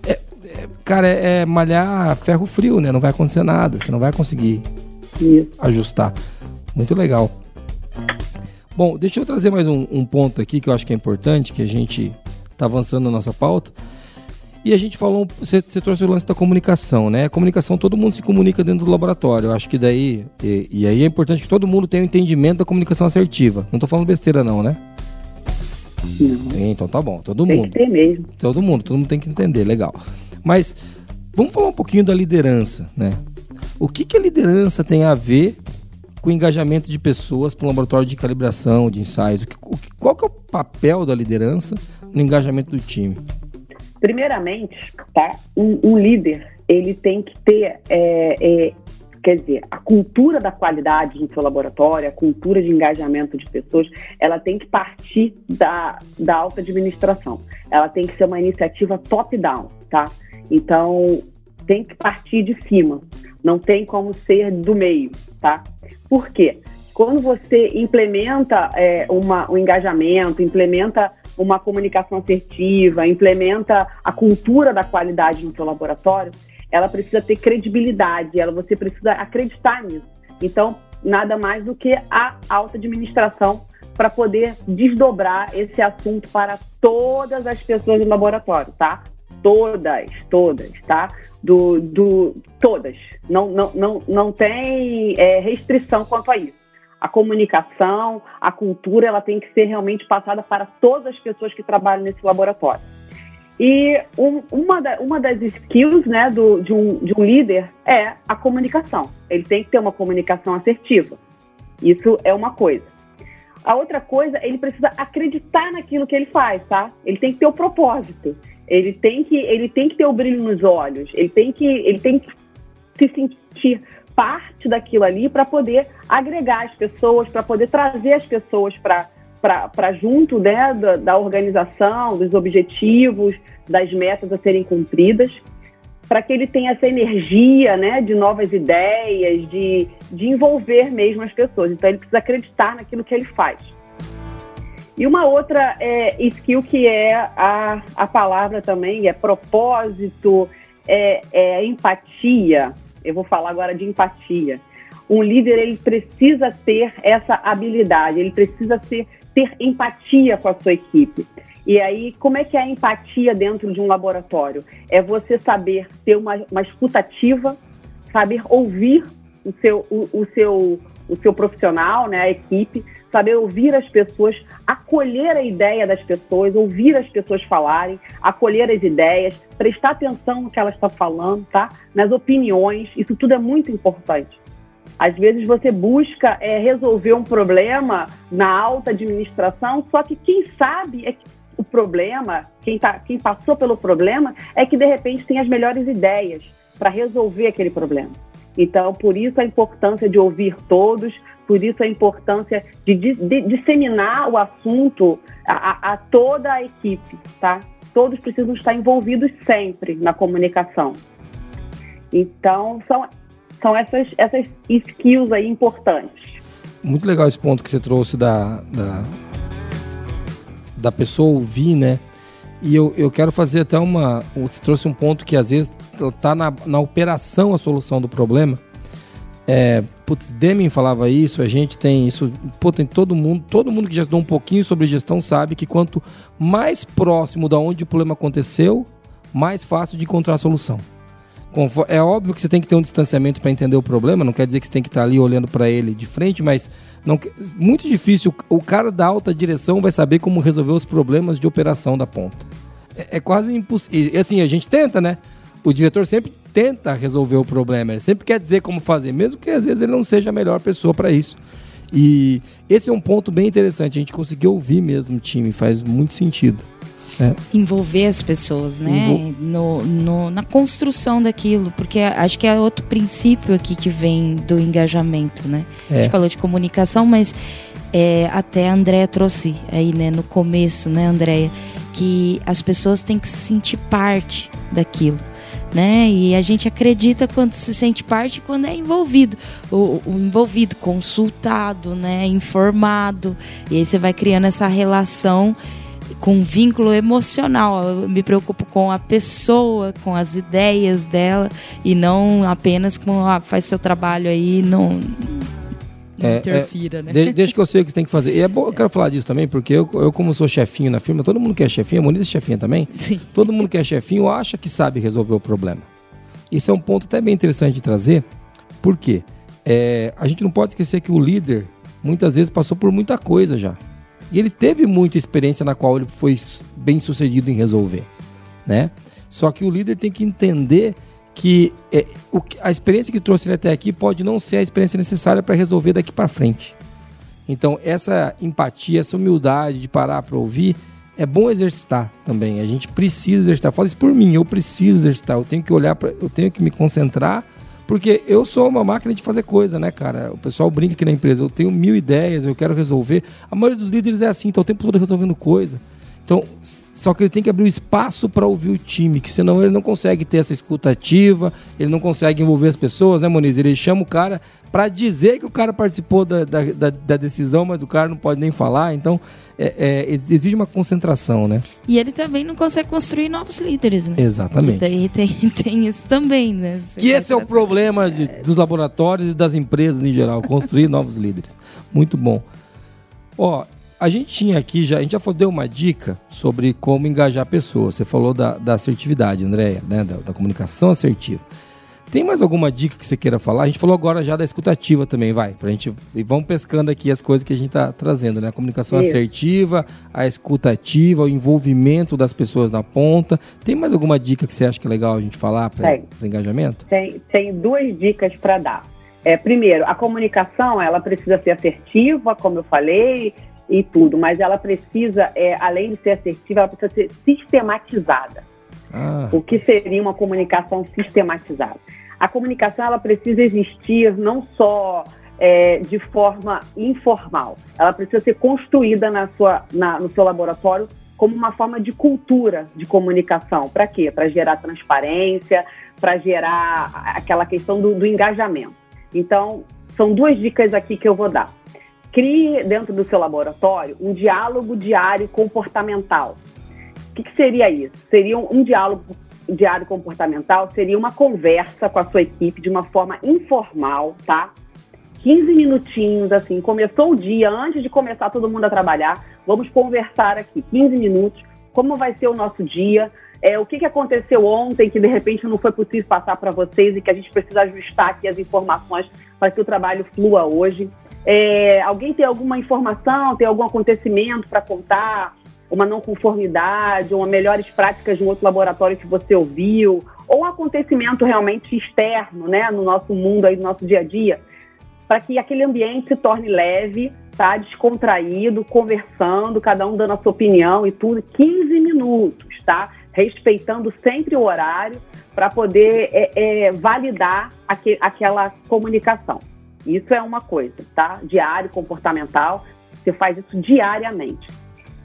A: é, é, cara, é, é, malhar ferro frio, né? Não vai acontecer nada. Você não vai conseguir Isso. ajustar. Muito legal. Bom, deixa eu trazer mais um, um ponto aqui que eu acho que é importante, que a gente está avançando na nossa pauta. E a gente falou, você, você, trouxe o lance da comunicação, né? A comunicação, todo mundo se comunica dentro do laboratório. Eu acho que daí, e, e aí é importante que todo mundo tenha o um entendimento da comunicação assertiva. Não estou falando besteira não, né? Não. Então tá bom, todo
D: tem
A: mundo.
D: Tem mesmo.
A: Todo mundo, todo mundo tem que entender, legal. Mas vamos falar um pouquinho da liderança, né? O que, que a liderança tem a ver com o engajamento de pessoas para um laboratório de calibração, de ensaios? Qual que é o papel da liderança no engajamento do time?
D: Primeiramente, tá? Um, um líder ele tem que ter, é, é, quer dizer, a cultura da qualidade no seu laboratório, a cultura de engajamento de pessoas, ela tem que partir da, da alta administração. Ela tem que ser uma iniciativa top-down, tá? Então, tem que partir de cima. Não tem como ser do meio, tá? Por quê? Quando você implementa é, uma, um engajamento, implementa uma comunicação assertiva, implementa a cultura da qualidade no seu laboratório, ela precisa ter credibilidade, ela, você precisa acreditar nisso. Então, nada mais do que a alta administração para poder desdobrar esse assunto para todas as pessoas do laboratório, tá? Todas, todas, tá? Do, do, todas. Não, não, não, não tem é, restrição quanto a isso a comunicação, a cultura, ela tem que ser realmente passada para todas as pessoas que trabalham nesse laboratório. E um, uma, da, uma das skills né, do, de, um, de um líder é a comunicação. Ele tem que ter uma comunicação assertiva. Isso é uma coisa. A outra coisa, ele precisa acreditar naquilo que ele faz, tá? Ele tem que ter o propósito. Ele tem que, ele tem que ter o brilho nos olhos. Ele tem que, ele tem que se sentir parte daquilo ali para poder agregar as pessoas, para poder trazer as pessoas para junto né, da, da organização, dos objetivos, das metas a serem cumpridas, para que ele tenha essa energia né, de novas ideias, de, de envolver mesmo as pessoas. Então, ele precisa acreditar naquilo que ele faz. E uma outra é, skill que é a, a palavra também, é propósito, é, é empatia. Eu vou falar agora de empatia. Um líder ele precisa ter essa habilidade, ele precisa ser, ter empatia com a sua equipe. E aí, como é que é a empatia dentro de um laboratório? É você saber ter uma, uma escutativa, saber ouvir o seu, o, o seu o seu profissional, né, a equipe, saber ouvir as pessoas, acolher a ideia das pessoas, ouvir as pessoas falarem, acolher as ideias, prestar atenção no que elas estão falando, tá? Nas opiniões, isso tudo é muito importante. Às vezes você busca é, resolver um problema na alta administração, só que quem sabe é que o problema, quem, tá, quem passou pelo problema, é que de repente tem as melhores ideias para resolver aquele problema. Então, por isso a importância de ouvir todos, por isso a importância de, de, de disseminar o assunto a, a, toda a equipe, tá? Todos precisam estar envolvidos sempre na comunicação. Então, são, são essas, essas skills aí importantes.
A: Muito legal esse ponto que você trouxe da, da, da pessoa ouvir, né? E eu, eu quero fazer até uma. Você trouxe um ponto que às vezes tá na, na operação a solução do problema. É, putz, Deming falava isso, a gente tem isso, pô, tem todo mundo, todo mundo que já estudou um pouquinho sobre gestão sabe que quanto mais próximo da onde o problema aconteceu, mais fácil de encontrar a solução. É óbvio que você tem que ter um distanciamento para entender o problema, não quer dizer que você tem que estar ali olhando para ele de frente, mas não, muito difícil. O cara da alta direção vai saber como resolver os problemas de operação da ponta. É, é quase impossível. Assim, a gente tenta, né? O diretor sempre tenta resolver o problema, ele sempre quer dizer como fazer, mesmo que às vezes ele não seja a melhor pessoa para isso. E esse é um ponto bem interessante, a gente conseguiu ouvir mesmo o time, faz muito sentido.
C: É. Envolver as pessoas, né? Envol... No, no, na construção daquilo, porque acho que é outro princípio aqui que vem do engajamento, né? É. A gente falou de comunicação, mas é, até a Andrea trouxe aí, né, no começo, né, Andrea, que as pessoas têm que se sentir parte daquilo. Né? E a gente acredita quando se sente parte quando é envolvido, o, o, envolvido, consultado, né? informado. E aí você vai criando essa relação com um vínculo emocional. Eu me preocupo com a pessoa, com as ideias dela e não apenas com ah, faz seu trabalho aí, não é, interfira,
A: é,
C: né?
A: Desde que eu sei o que você tem que fazer. E é bom, eu quero falar disso também, porque eu, eu como sou chefinho na firma, todo mundo quer chefinho, a Moniz é chefinha também. Sim. Todo mundo quer chefinho, acha que sabe resolver o problema. Isso é um ponto até bem interessante de trazer, porque é, a gente não pode esquecer que o líder muitas vezes passou por muita coisa já. E ele teve muita experiência na qual ele foi bem sucedido em resolver, né? Só que o líder tem que entender que é, o, a experiência que trouxe ele até aqui pode não ser a experiência necessária para resolver daqui para frente. Então, essa empatia, essa humildade de parar para ouvir, é bom exercitar também. A gente precisa exercitar. Fala isso por mim, eu preciso exercitar. Eu tenho que olhar para, eu tenho que me concentrar, porque eu sou uma máquina de fazer coisa, né, cara? O pessoal brinca aqui na empresa, eu tenho mil ideias, eu quero resolver. A maioria dos líderes é assim, tá o tempo todo resolvendo coisa. Então, só que ele tem que abrir o espaço para ouvir o time, que senão ele não consegue ter essa escuta ativa, ele não consegue envolver as pessoas, né, Moniz? Ele chama o cara para dizer que o cara participou da, da, da, decisão, mas o cara não pode nem falar. Então, é, é, exige uma concentração, né?
C: E ele também não consegue construir novos líderes, né?
A: Exatamente.
C: E tem, tem isso também, né?
A: Você que esse é o problema de, dos laboratórios e das empresas em geral, construir novos líderes. Muito bom. Ó, a gente tinha aqui já, a gente já deu uma dica sobre como engajar pessoas. Você falou da, da assertividade, Andréia, né? Da, da, comunicação assertiva. Tem mais alguma dica que você queira falar? A gente falou agora já da escutativa também, vai. Pra gente. E vamos pescando aqui as coisas que a gente tá trazendo, né? A comunicação Isso. assertiva, a escutativa, o envolvimento das pessoas na ponta. Tem mais alguma dica que você acha que é legal a gente falar para engajamento?
D: Tem, tem duas dicas para dar. É, primeiro, a comunicação ela precisa ser assertiva, como eu falei, e tudo, mas ela precisa, é, além de ser assertiva, ela precisa ser sistematizada. Ah. O que seria uma comunicação sistematizada? A comunicação ela precisa existir não só é, de forma informal, ela precisa ser construída na sua, na, no seu laboratório como uma forma de cultura de comunicação. Para quê? Para gerar transparência, para gerar aquela questão do, do engajamento. Então, são duas dicas aqui que eu vou dar. Crie dentro do seu laboratório um diálogo diário comportamental. O que, que seria isso? Seria um, um diálogo diário comportamental, seria uma conversa com a sua equipe de uma forma informal, tá? 15 minutinhos, assim, começou o dia, antes de começar todo mundo a trabalhar, vamos conversar aqui, 15 minutos, como vai ser o nosso dia, é, o que, que aconteceu ontem que de repente não foi possível passar para vocês e que a gente precisa ajustar aqui as informações para que o trabalho flua hoje. É, alguém tem alguma informação, tem algum acontecimento para contar? Uma não conformidade, uma melhores práticas de um outro laboratório que você ouviu, ou um acontecimento realmente externo, né, no nosso mundo aí, no nosso dia a dia, para que aquele ambiente se torne leve, tá, descontraído, conversando, cada um dando a sua opinião e tudo, 15 minutos, tá? Respeitando sempre o horário para poder é, é, validar aqu aquela comunicação. Isso é uma coisa, tá? Diário, comportamental, você faz isso diariamente.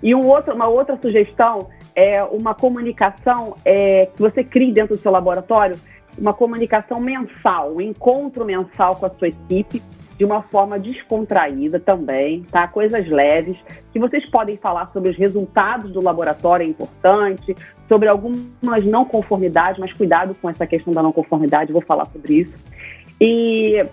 D: E um outro, uma outra sugestão é uma comunicação é, que você crie dentro do seu laboratório, uma comunicação mensal, um encontro mensal com a sua equipe, de uma forma descontraída também, tá? Coisas leves, que vocês podem falar sobre os resultados do laboratório, é importante, sobre algumas não conformidades, mas cuidado com essa questão da não conformidade, vou falar sobre isso. E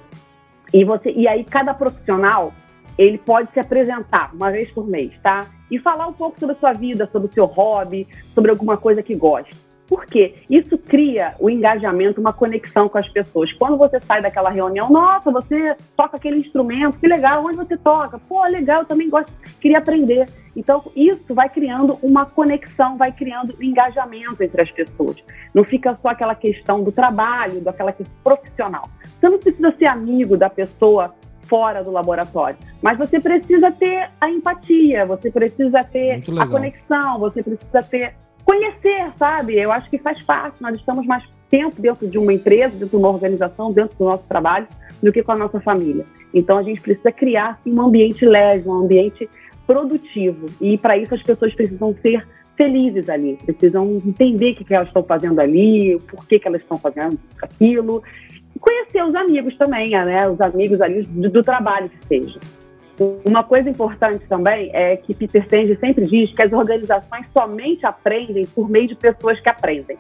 D: e, você, e aí cada profissional ele pode se apresentar uma vez por mês, tá? E falar um pouco sobre a sua vida, sobre o seu hobby, sobre alguma coisa que gosta. Por quê? Isso cria o engajamento, uma conexão com as pessoas. Quando você sai daquela reunião, nossa, você toca aquele instrumento, que legal, onde você toca? Pô, legal, eu também gosto, queria aprender. Então, isso vai criando uma conexão, vai criando um engajamento entre as pessoas. Não fica só aquela questão do trabalho, daquela questão profissional. Você não precisa ser amigo da pessoa fora do laboratório, mas você precisa ter a empatia, você precisa ter a conexão, você precisa ter conhecer, sabe? Eu acho que faz parte. Nós estamos mais tempo dentro de uma empresa, dentro de uma organização, dentro do nosso trabalho, do que com a nossa família. Então a gente precisa criar assim, um ambiente leve, um ambiente produtivo. E para isso as pessoas precisam ser felizes ali, precisam entender o que, elas estão fazendo ali, o porquê que elas estão fazendo aquilo. E conhecer os amigos também, né? Os amigos ali do, do trabalho que seja. Uma coisa importante também é que Peter Senge sempre diz que as organizações somente aprendem por meio de pessoas que aprendem.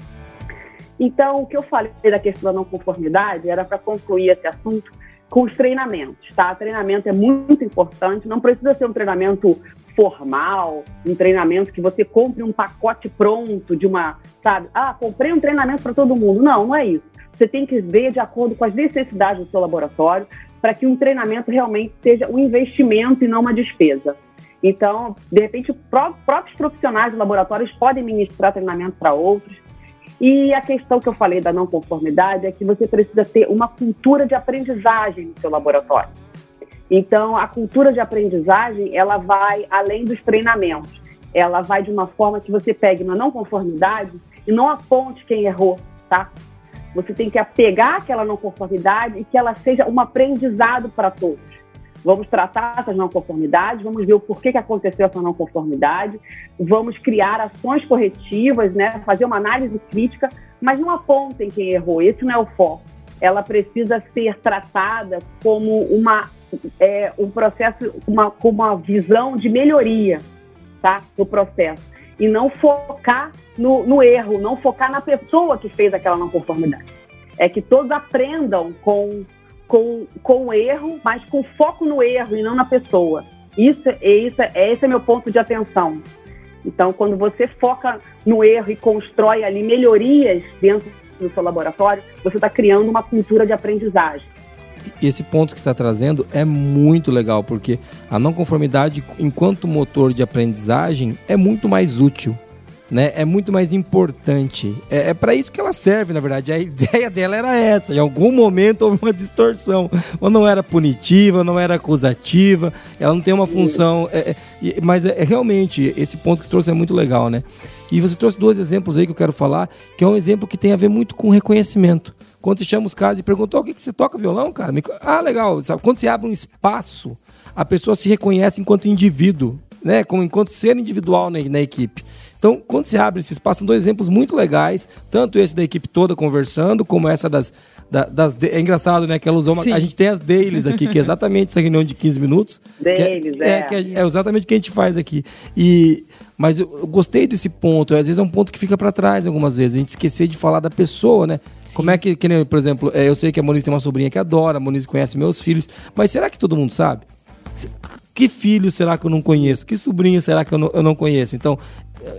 D: Então, o que eu falei da questão da não conformidade era para concluir esse assunto com os treinamentos, tá? Treinamento é muito importante, não precisa ser um treinamento formal, um treinamento que você compre um pacote pronto de uma, sabe? Ah, comprei um treinamento para todo mundo. Não, não é isso. Você tem que ver de acordo com as necessidades do seu laboratório, para que um treinamento realmente seja um investimento e não uma despesa. Então, de repente, próprios profissionais de laboratórios podem ministrar treinamento para outros. E a questão que eu falei da não conformidade é que você precisa ter uma cultura de aprendizagem no seu laboratório. Então, a cultura de aprendizagem, ela vai além dos treinamentos. Ela vai de uma forma que você pegue uma não conformidade e não aponte quem errou, tá? Você tem que apegar aquela não conformidade e que ela seja um aprendizado para todos. Vamos tratar essas não conformidades, vamos ver o porquê que aconteceu essa não conformidade, vamos criar ações corretivas, né? fazer uma análise crítica, mas não apontem quem errou, esse não é o foco. Ela precisa ser tratada como uma, é, um processo, uma, com uma visão de melhoria tá? do processo e não focar no, no, erro, não focar na pessoa que fez aquela não conformidade. É que todos aprendam com, com, com o erro, mas com foco no erro e não na pessoa. Isso, é, isso, é, esse é meu ponto de atenção. Então, quando você foca no erro e constrói ali melhorias dentro do seu laboratório, você está criando uma cultura de aprendizagem
A: esse ponto que está trazendo é muito legal, porque a não conformidade, enquanto motor de aprendizagem, é muito mais útil. Né? É muito mais importante. É, é para isso que ela serve, na verdade. A ideia dela era essa. Em algum momento houve uma distorção. Ou não era punitiva, não era acusativa. Ela não tem uma função. É, é, mas é, é, realmente esse ponto que você trouxe é muito legal, né? E você trouxe dois exemplos aí que eu quero falar, que é um exemplo que tem a ver muito com reconhecimento. Quando você chama os caras e pergunta, o que, que você toca violão, cara? Ah, legal. Sabe? Quando você abre um espaço, a pessoa se reconhece enquanto indivíduo, né? Como enquanto ser individual na, na equipe. Então, quando você abre esse espaço, são dois exemplos muito legais, tanto esse da equipe toda conversando, como essa das. Da, das é engraçado, né? Que ela usou uma, A gente tem as dailies aqui, que é exatamente essa reunião de 15 minutos.
D: Dailies, é.
A: É, é, é, exatamente o que a gente faz aqui. E mas eu, eu, gostei desse ponto. Às vezes é um ponto que fica para trás algumas vezes. A gente esquecer de falar da pessoa, né? Sim. Como é que, que por exemplo, é, eu sei que a Moniz tem uma sobrinha que adora, a Moniz conhece meus filhos, mas será que todo mundo sabe? Que filho será que eu não conheço? Que sobrinho será que eu não, eu não conheço? Então,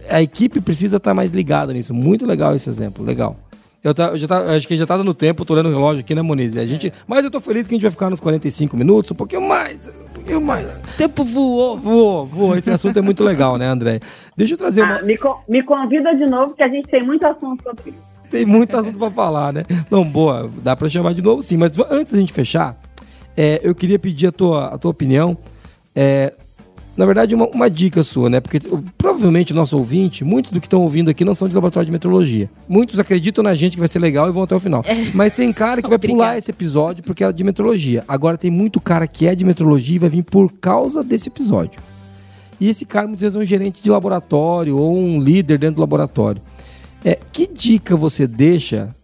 A: a equipe precisa estar tá mais ligada nisso. Muito legal esse exemplo, legal. Eu, tá, eu já tá, acho que já tá dando tempo, tô olhando o relógio aqui, né, Moniz? A gente, é. Mas eu tô feliz que a gente vai ficar nos 45 minutos, um pouquinho mais, pouquinho mais.
C: O tempo voou.
A: Voou, voou. Esse assunto é muito legal, né, André? Deixa eu trazer uma...
D: Ah, me, me convida de novo, que a gente tem muito assunto sobre isso.
A: Tem muito assunto para falar, né? Não, boa, dá para chamar de novo sim. Mas antes da gente fechar, é, eu queria pedir a tua, a tua opinião é, na verdade, uma, uma dica sua, né? Porque provavelmente o nosso ouvinte, muitos do que estão ouvindo aqui não são de laboratório de metrologia. Muitos acreditam na gente que vai ser legal e vão até o final. É. Mas tem cara que vai pular esse episódio porque é de metrologia. Agora tem muito cara que é de metrologia e vai vir por causa desse episódio. E esse cara muitas vezes é um gerente de laboratório ou um líder dentro do laboratório. É, que dica você deixa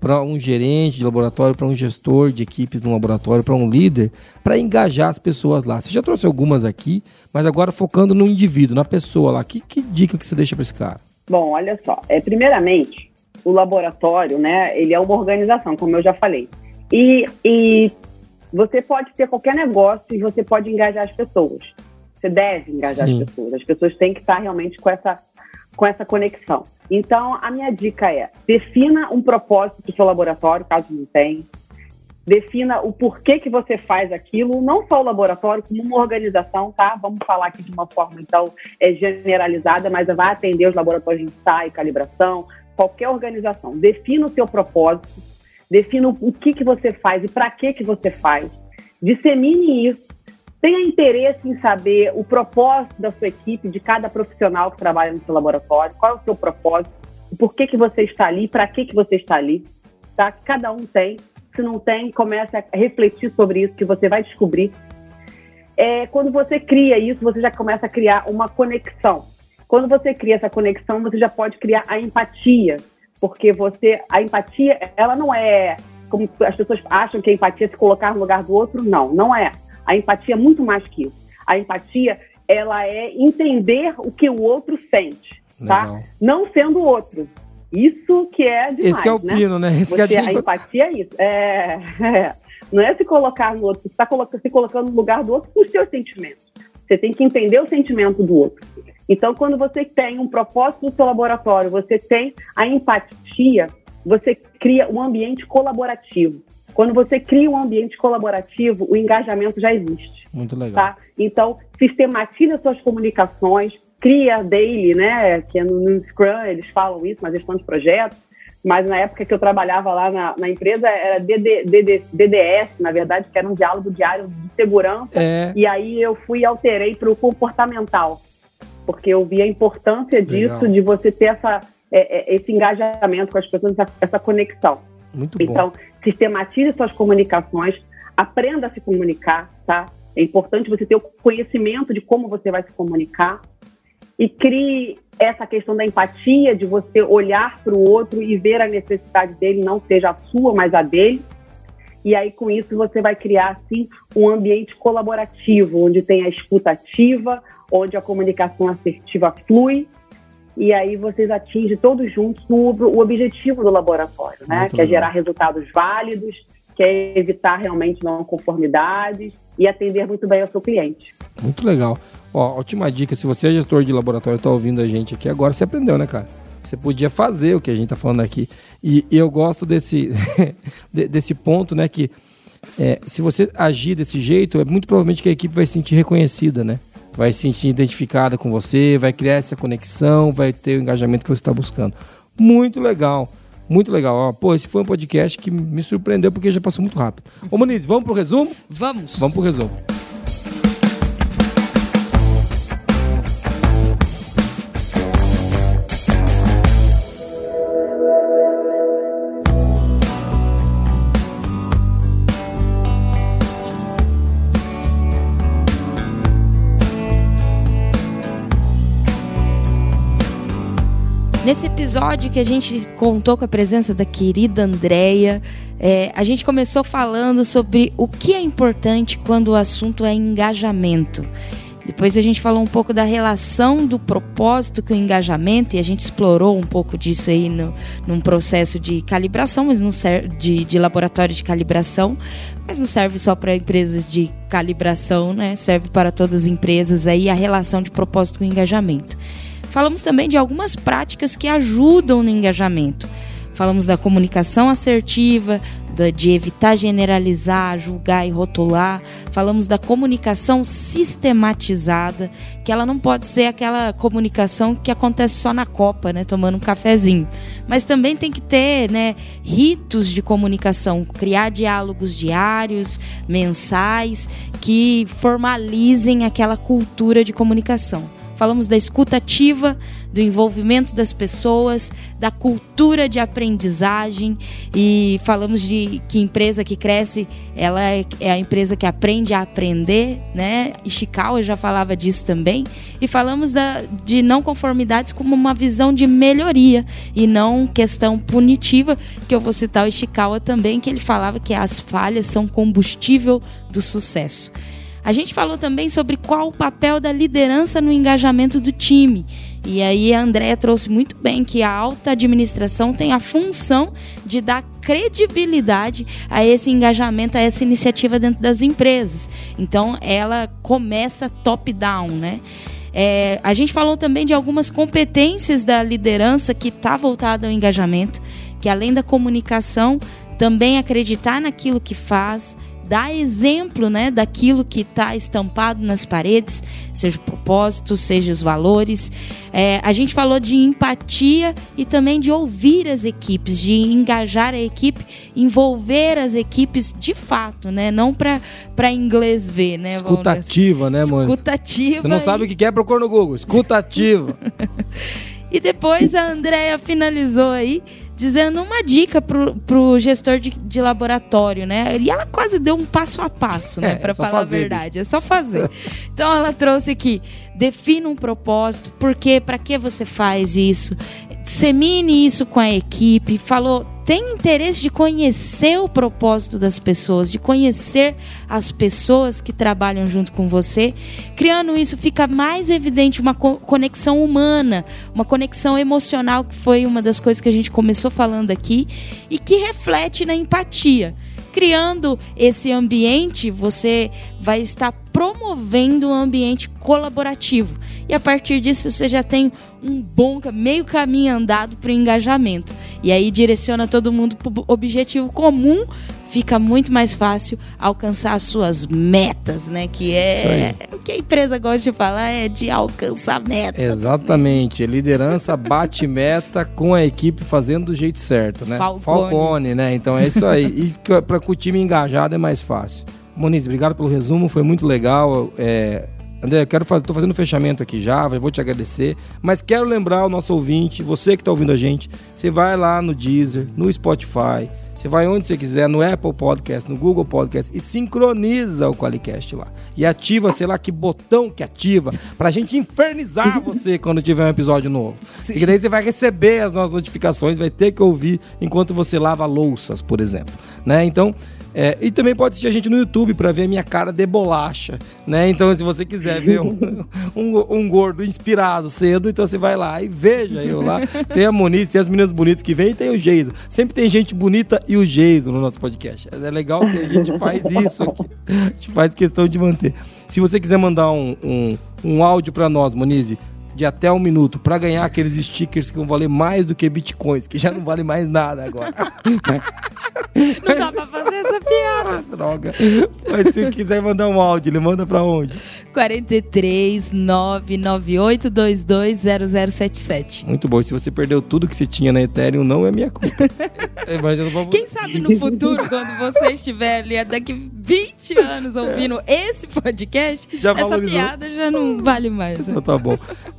A: para um gerente de laboratório, para um gestor de equipes no laboratório, para um líder, para engajar as pessoas lá. Você já trouxe algumas aqui, mas agora focando no indivíduo, na pessoa lá. Que, que dica que você deixa para esse cara?
D: Bom, olha só. É, primeiramente, o laboratório, né, ele é uma organização, como eu já falei. E, e você pode ter qualquer negócio e você pode engajar as pessoas. Você deve engajar Sim. as pessoas. As pessoas têm que estar realmente com essa, com essa conexão. Então, a minha dica é: defina um propósito do seu laboratório, caso não tenha. Defina o porquê que você faz aquilo, não só o laboratório, como uma organização, tá? Vamos falar aqui de uma forma, então, é, generalizada, mas vai atender os laboratórios de ensaio, calibração, qualquer organização. Defina o seu propósito, defina o que, que você faz e para que, que você faz. Dissemine isso. Tenha interesse em saber o propósito da sua equipe, de cada profissional que trabalha no seu laboratório, qual é o seu propósito, por que, que você está ali, para que, que você está ali. Tá? Cada um tem. Se não tem, comece a refletir sobre isso, que você vai descobrir. É, quando você cria isso, você já começa a criar uma conexão. Quando você cria essa conexão, você já pode criar a empatia, porque você, a empatia, ela não é como as pessoas acham que a empatia é se colocar no lugar do outro, não, não é. A empatia é muito mais que isso. A empatia, ela é entender o que o outro sente, tá? Legal. Não sendo o outro. Isso que é demais,
A: Esse que é o
D: né?
A: pino, né?
D: Esse Você,
A: é
D: a empatia é isso. É, é, não é se colocar no outro, você está se colocando no lugar do outro com os seus sentimentos. Você tem que entender o sentimento do outro. Então, quando você tem um propósito no seu laboratório, você tem a empatia, você cria um ambiente colaborativo. Quando você cria um ambiente colaborativo, o engajamento já existe.
A: Muito legal.
D: Tá? Então, sistematiza suas comunicações, cria daily, né? Que é no, no Scrum, eles falam isso na gestão de projetos. Mas na época que eu trabalhava lá na, na empresa, era DD, DD, DDS, na verdade, que era um diálogo diário de segurança.
A: É.
D: E aí eu fui e alterei para o comportamental. Porque eu vi a importância disso, legal. de você ter essa é, é, esse engajamento com as pessoas, essa, essa conexão.
A: Muito
D: bom. Então, sistematize suas comunicações, aprenda a se comunicar, tá? É importante você ter o conhecimento de como você vai se comunicar e crie essa questão da empatia, de você olhar para o outro e ver a necessidade dele, não seja a sua, mas a dele. E aí, com isso, você vai criar, assim, um ambiente colaborativo, onde tem a escuta ativa, onde a comunicação assertiva flui e aí vocês atingem todos juntos o, o objetivo do laboratório, né? Muito que legal. é gerar resultados válidos, que é evitar realmente não conformidades e atender muito bem ao seu cliente.
A: Muito legal. Ó, ótima dica. Se você é gestor de laboratório e está ouvindo a gente aqui agora, você aprendeu, né, cara? Você podia fazer o que a gente está falando aqui. E, e, eu gosto desse, desse ponto, né? Que é, se você agir desse jeito, é muito provavelmente que a equipe vai se sentir reconhecida, né? Vai se sentir identificada com você, vai criar essa conexão, vai ter o engajamento que você está buscando. Muito legal. Muito legal. Ó, pô, esse foi um podcast que me surpreendeu porque já passou muito rápido. Ô, Muniz, vamos pro resumo?
C: Vamos.
A: Vamos pro resumo.
C: Nesse episódio que a gente contou com a presença da querida Andréia, é, a gente começou falando sobre o que é importante quando o assunto é engajamento. Depois a gente falou um pouco da relação do propósito com o engajamento e a gente explorou um pouco disso aí no, num processo de calibração, mas não serve de, de laboratório de calibração, mas não serve só para empresas de calibração, né? Serve para todas as empresas aí a relação de propósito com engajamento. Falamos também de algumas práticas que ajudam no engajamento. Falamos da comunicação assertiva, de evitar generalizar, julgar e rotular. Falamos da comunicação sistematizada, que ela não pode ser aquela comunicação que acontece só na copa, né, tomando um cafezinho. Mas também tem que ter, né, ritos de comunicação, criar diálogos diários, mensais, que formalizem aquela cultura de comunicação falamos da escuta ativa, do envolvimento das pessoas, da cultura de aprendizagem e falamos de que empresa que cresce, ela é, é a empresa que aprende a aprender, né? Ishikawa já falava disso também. E falamos da, de não conformidades como uma visão de melhoria e não questão punitiva, que eu vou citar o Ishikawa também, que ele falava que as falhas são combustível do sucesso. A gente falou também sobre qual o papel da liderança no engajamento do time. E aí a Andrea trouxe muito bem que a alta administração tem a função de dar credibilidade a esse engajamento, a essa iniciativa dentro das empresas. Então ela começa top-down, né? É, a gente falou também de algumas competências da liderança que está voltada ao engajamento, que além da comunicação, também acreditar naquilo que faz, dar exemplo né, daquilo que está estampado nas paredes, seja o propósito, seja os valores. É, a gente falou de empatia e também de ouvir as equipes, de engajar a equipe, envolver as equipes de fato, né? Não para inglês ver, né?
A: Escutativa, né, mãe?
C: Escutativa.
A: Você não e... sabe o que é, procura no Google. Escutativa.
C: e depois a Andrea finalizou aí dizendo uma dica pro, pro gestor de, de laboratório, né? E ela quase deu um passo a passo, né? É, para falar fazer, a verdade. É só fazer. então ela trouxe aqui: defina um propósito, porque para que você faz isso? Dissemine isso com a equipe. Falou tem interesse de conhecer o propósito das pessoas, de conhecer as pessoas que trabalham junto com você. Criando isso, fica mais evidente uma conexão humana, uma conexão emocional, que foi uma das coisas que a gente começou falando aqui, e que reflete na empatia. Criando esse ambiente, você vai estar promovendo um ambiente colaborativo. E a partir disso você já tem um bom meio caminho andado para o engajamento. E aí direciona todo mundo para o objetivo comum, fica muito mais fácil alcançar as suas metas, né? Que é o que a empresa gosta de falar é de alcançar metas.
A: Exatamente. Liderança bate meta com a equipe fazendo do jeito certo, né?
C: Falcone,
A: Falcone né? Então é isso aí. e para o time engajado é mais fácil. Moniz, obrigado pelo resumo, foi muito legal. É, André, eu quero fazer, tô fazendo um fechamento aqui já, vou te agradecer, mas quero lembrar o nosso ouvinte, você que está ouvindo a gente, você vai lá no Deezer, no Spotify, você vai onde você quiser, no Apple Podcast, no Google Podcast e sincroniza o Qualicast lá. E ativa, sei lá que botão que ativa, pra gente infernizar você quando tiver um episódio novo. Sim. E daí você vai receber as nossas notificações, vai ter que ouvir enquanto você lava louças, por exemplo. Né? Então, é, e também pode assistir a gente no YouTube para ver a minha cara de bolacha, né? Então, se você quiser ver um, um, um, gordo inspirado cedo, então você vai lá e veja eu lá. Tem a Moniz, tem as meninas bonitas que vêm e tem o Geiso. Sempre tem gente bonita e o Geiso no nosso podcast. É legal que a gente faz isso aqui. A gente faz questão de manter. Se você quiser mandar um, um, um áudio para nós, Moniz, de até um minuto para ganhar aqueles stickers que vão valer mais do que bitcoins, que já não vale mais nada agora.
C: não dá pra fazer essa piada.
A: Droga. Mas se quiser mandar um áudio, ele manda pra onde?
C: 43 998220077.
A: Muito bom. Se você perdeu tudo que você tinha na Ethereum, não é minha culpa.
C: Vou... Quem sabe no futuro, quando você estiver ali daqui 20 anos ouvindo é. esse podcast, já essa piada já não vale mais. Né?
A: Então tá bom.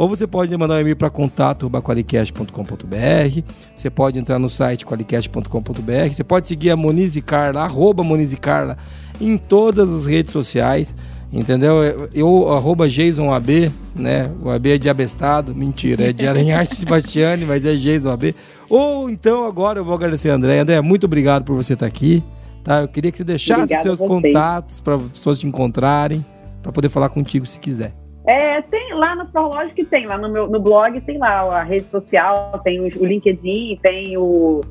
A: Ou você pode mandar um e-mail para contato.qualicast.com.br. Você pode entrar no site qualicast.com.br. Você pode seguir a Monize Carla, arroba Monize Carla, em todas as redes sociais. Entendeu? Eu, arroba JasonAB, né? O AB é de abestado, mentira, é de Aranharte Sebastiani, mas é Jason AB. Ou então agora eu vou agradecer a André. André, muito obrigado por você estar aqui. Tá? Eu queria que você deixasse Obrigada seus contatos para as pessoas te encontrarem, para poder falar contigo se quiser.
D: É, tem lá no que tem, lá no meu no blog tem lá a rede social, tem o, o LinkedIn, tem o,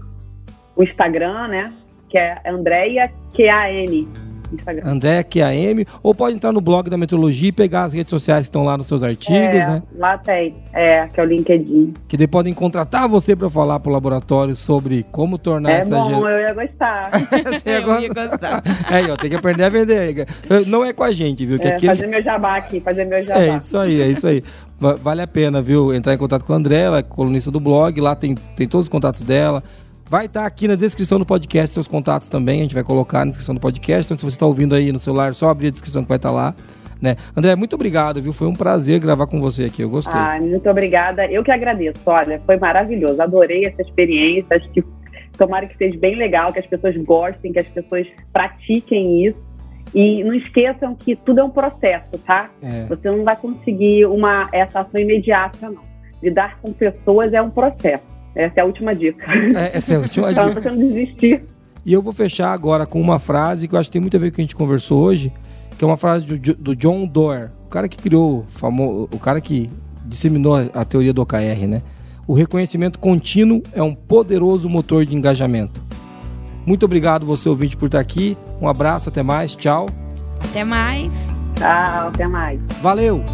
D: o Instagram, né? Que é Andréia QAN.
A: Instagram. André QAM, ou pode entrar no blog da Metrologia e pegar as redes sociais que estão lá nos seus artigos, é, né?
D: Lá tem, é, que é o LinkedIn.
A: Que daí podem contratar você para falar pro laboratório sobre como tornar
D: é
A: essa...
D: É bom, eu ia gostar.
A: você ia eu ia gostar. É, ó, tem que aprender a vender. Não é com a gente, viu? Que
D: é, Fazer meu jabá aqui, fazer meu jabá.
A: É isso aí, é isso aí. Vale a pena, viu? Entrar em contato com a André, ela é colunista do blog, lá tem, tem todos os contatos dela. Vai estar tá aqui na descrição do podcast seus contatos também, a gente vai colocar na descrição do podcast. Então, se você está ouvindo aí no celular, só abrir a descrição que vai estar tá lá. Né? André, muito obrigado, viu? Foi um prazer gravar com você aqui, eu gostei.
D: Ah, muito obrigada. Eu que agradeço, olha, foi maravilhoso. Adorei essa experiência. Acho que tomara que seja bem legal, que as pessoas gostem, que as pessoas pratiquem isso. E não esqueçam que tudo é um processo, tá? É. Você não vai conseguir uma, essa ação imediata, não. Lidar com pessoas é um processo. Essa é a última dica. É,
A: essa é a última dica.
D: Para não desistir.
A: E eu vou fechar agora com uma frase que eu acho que tem muito a ver com o que a gente conversou hoje, que é uma frase do, do John Doerr, o cara que criou, famoso, o cara que disseminou a teoria do OKR, né? O reconhecimento contínuo é um poderoso motor de engajamento. Muito obrigado você ouvinte por estar aqui. Um abraço, até mais, tchau.
C: Até mais.
D: Tchau, até mais.
A: Valeu.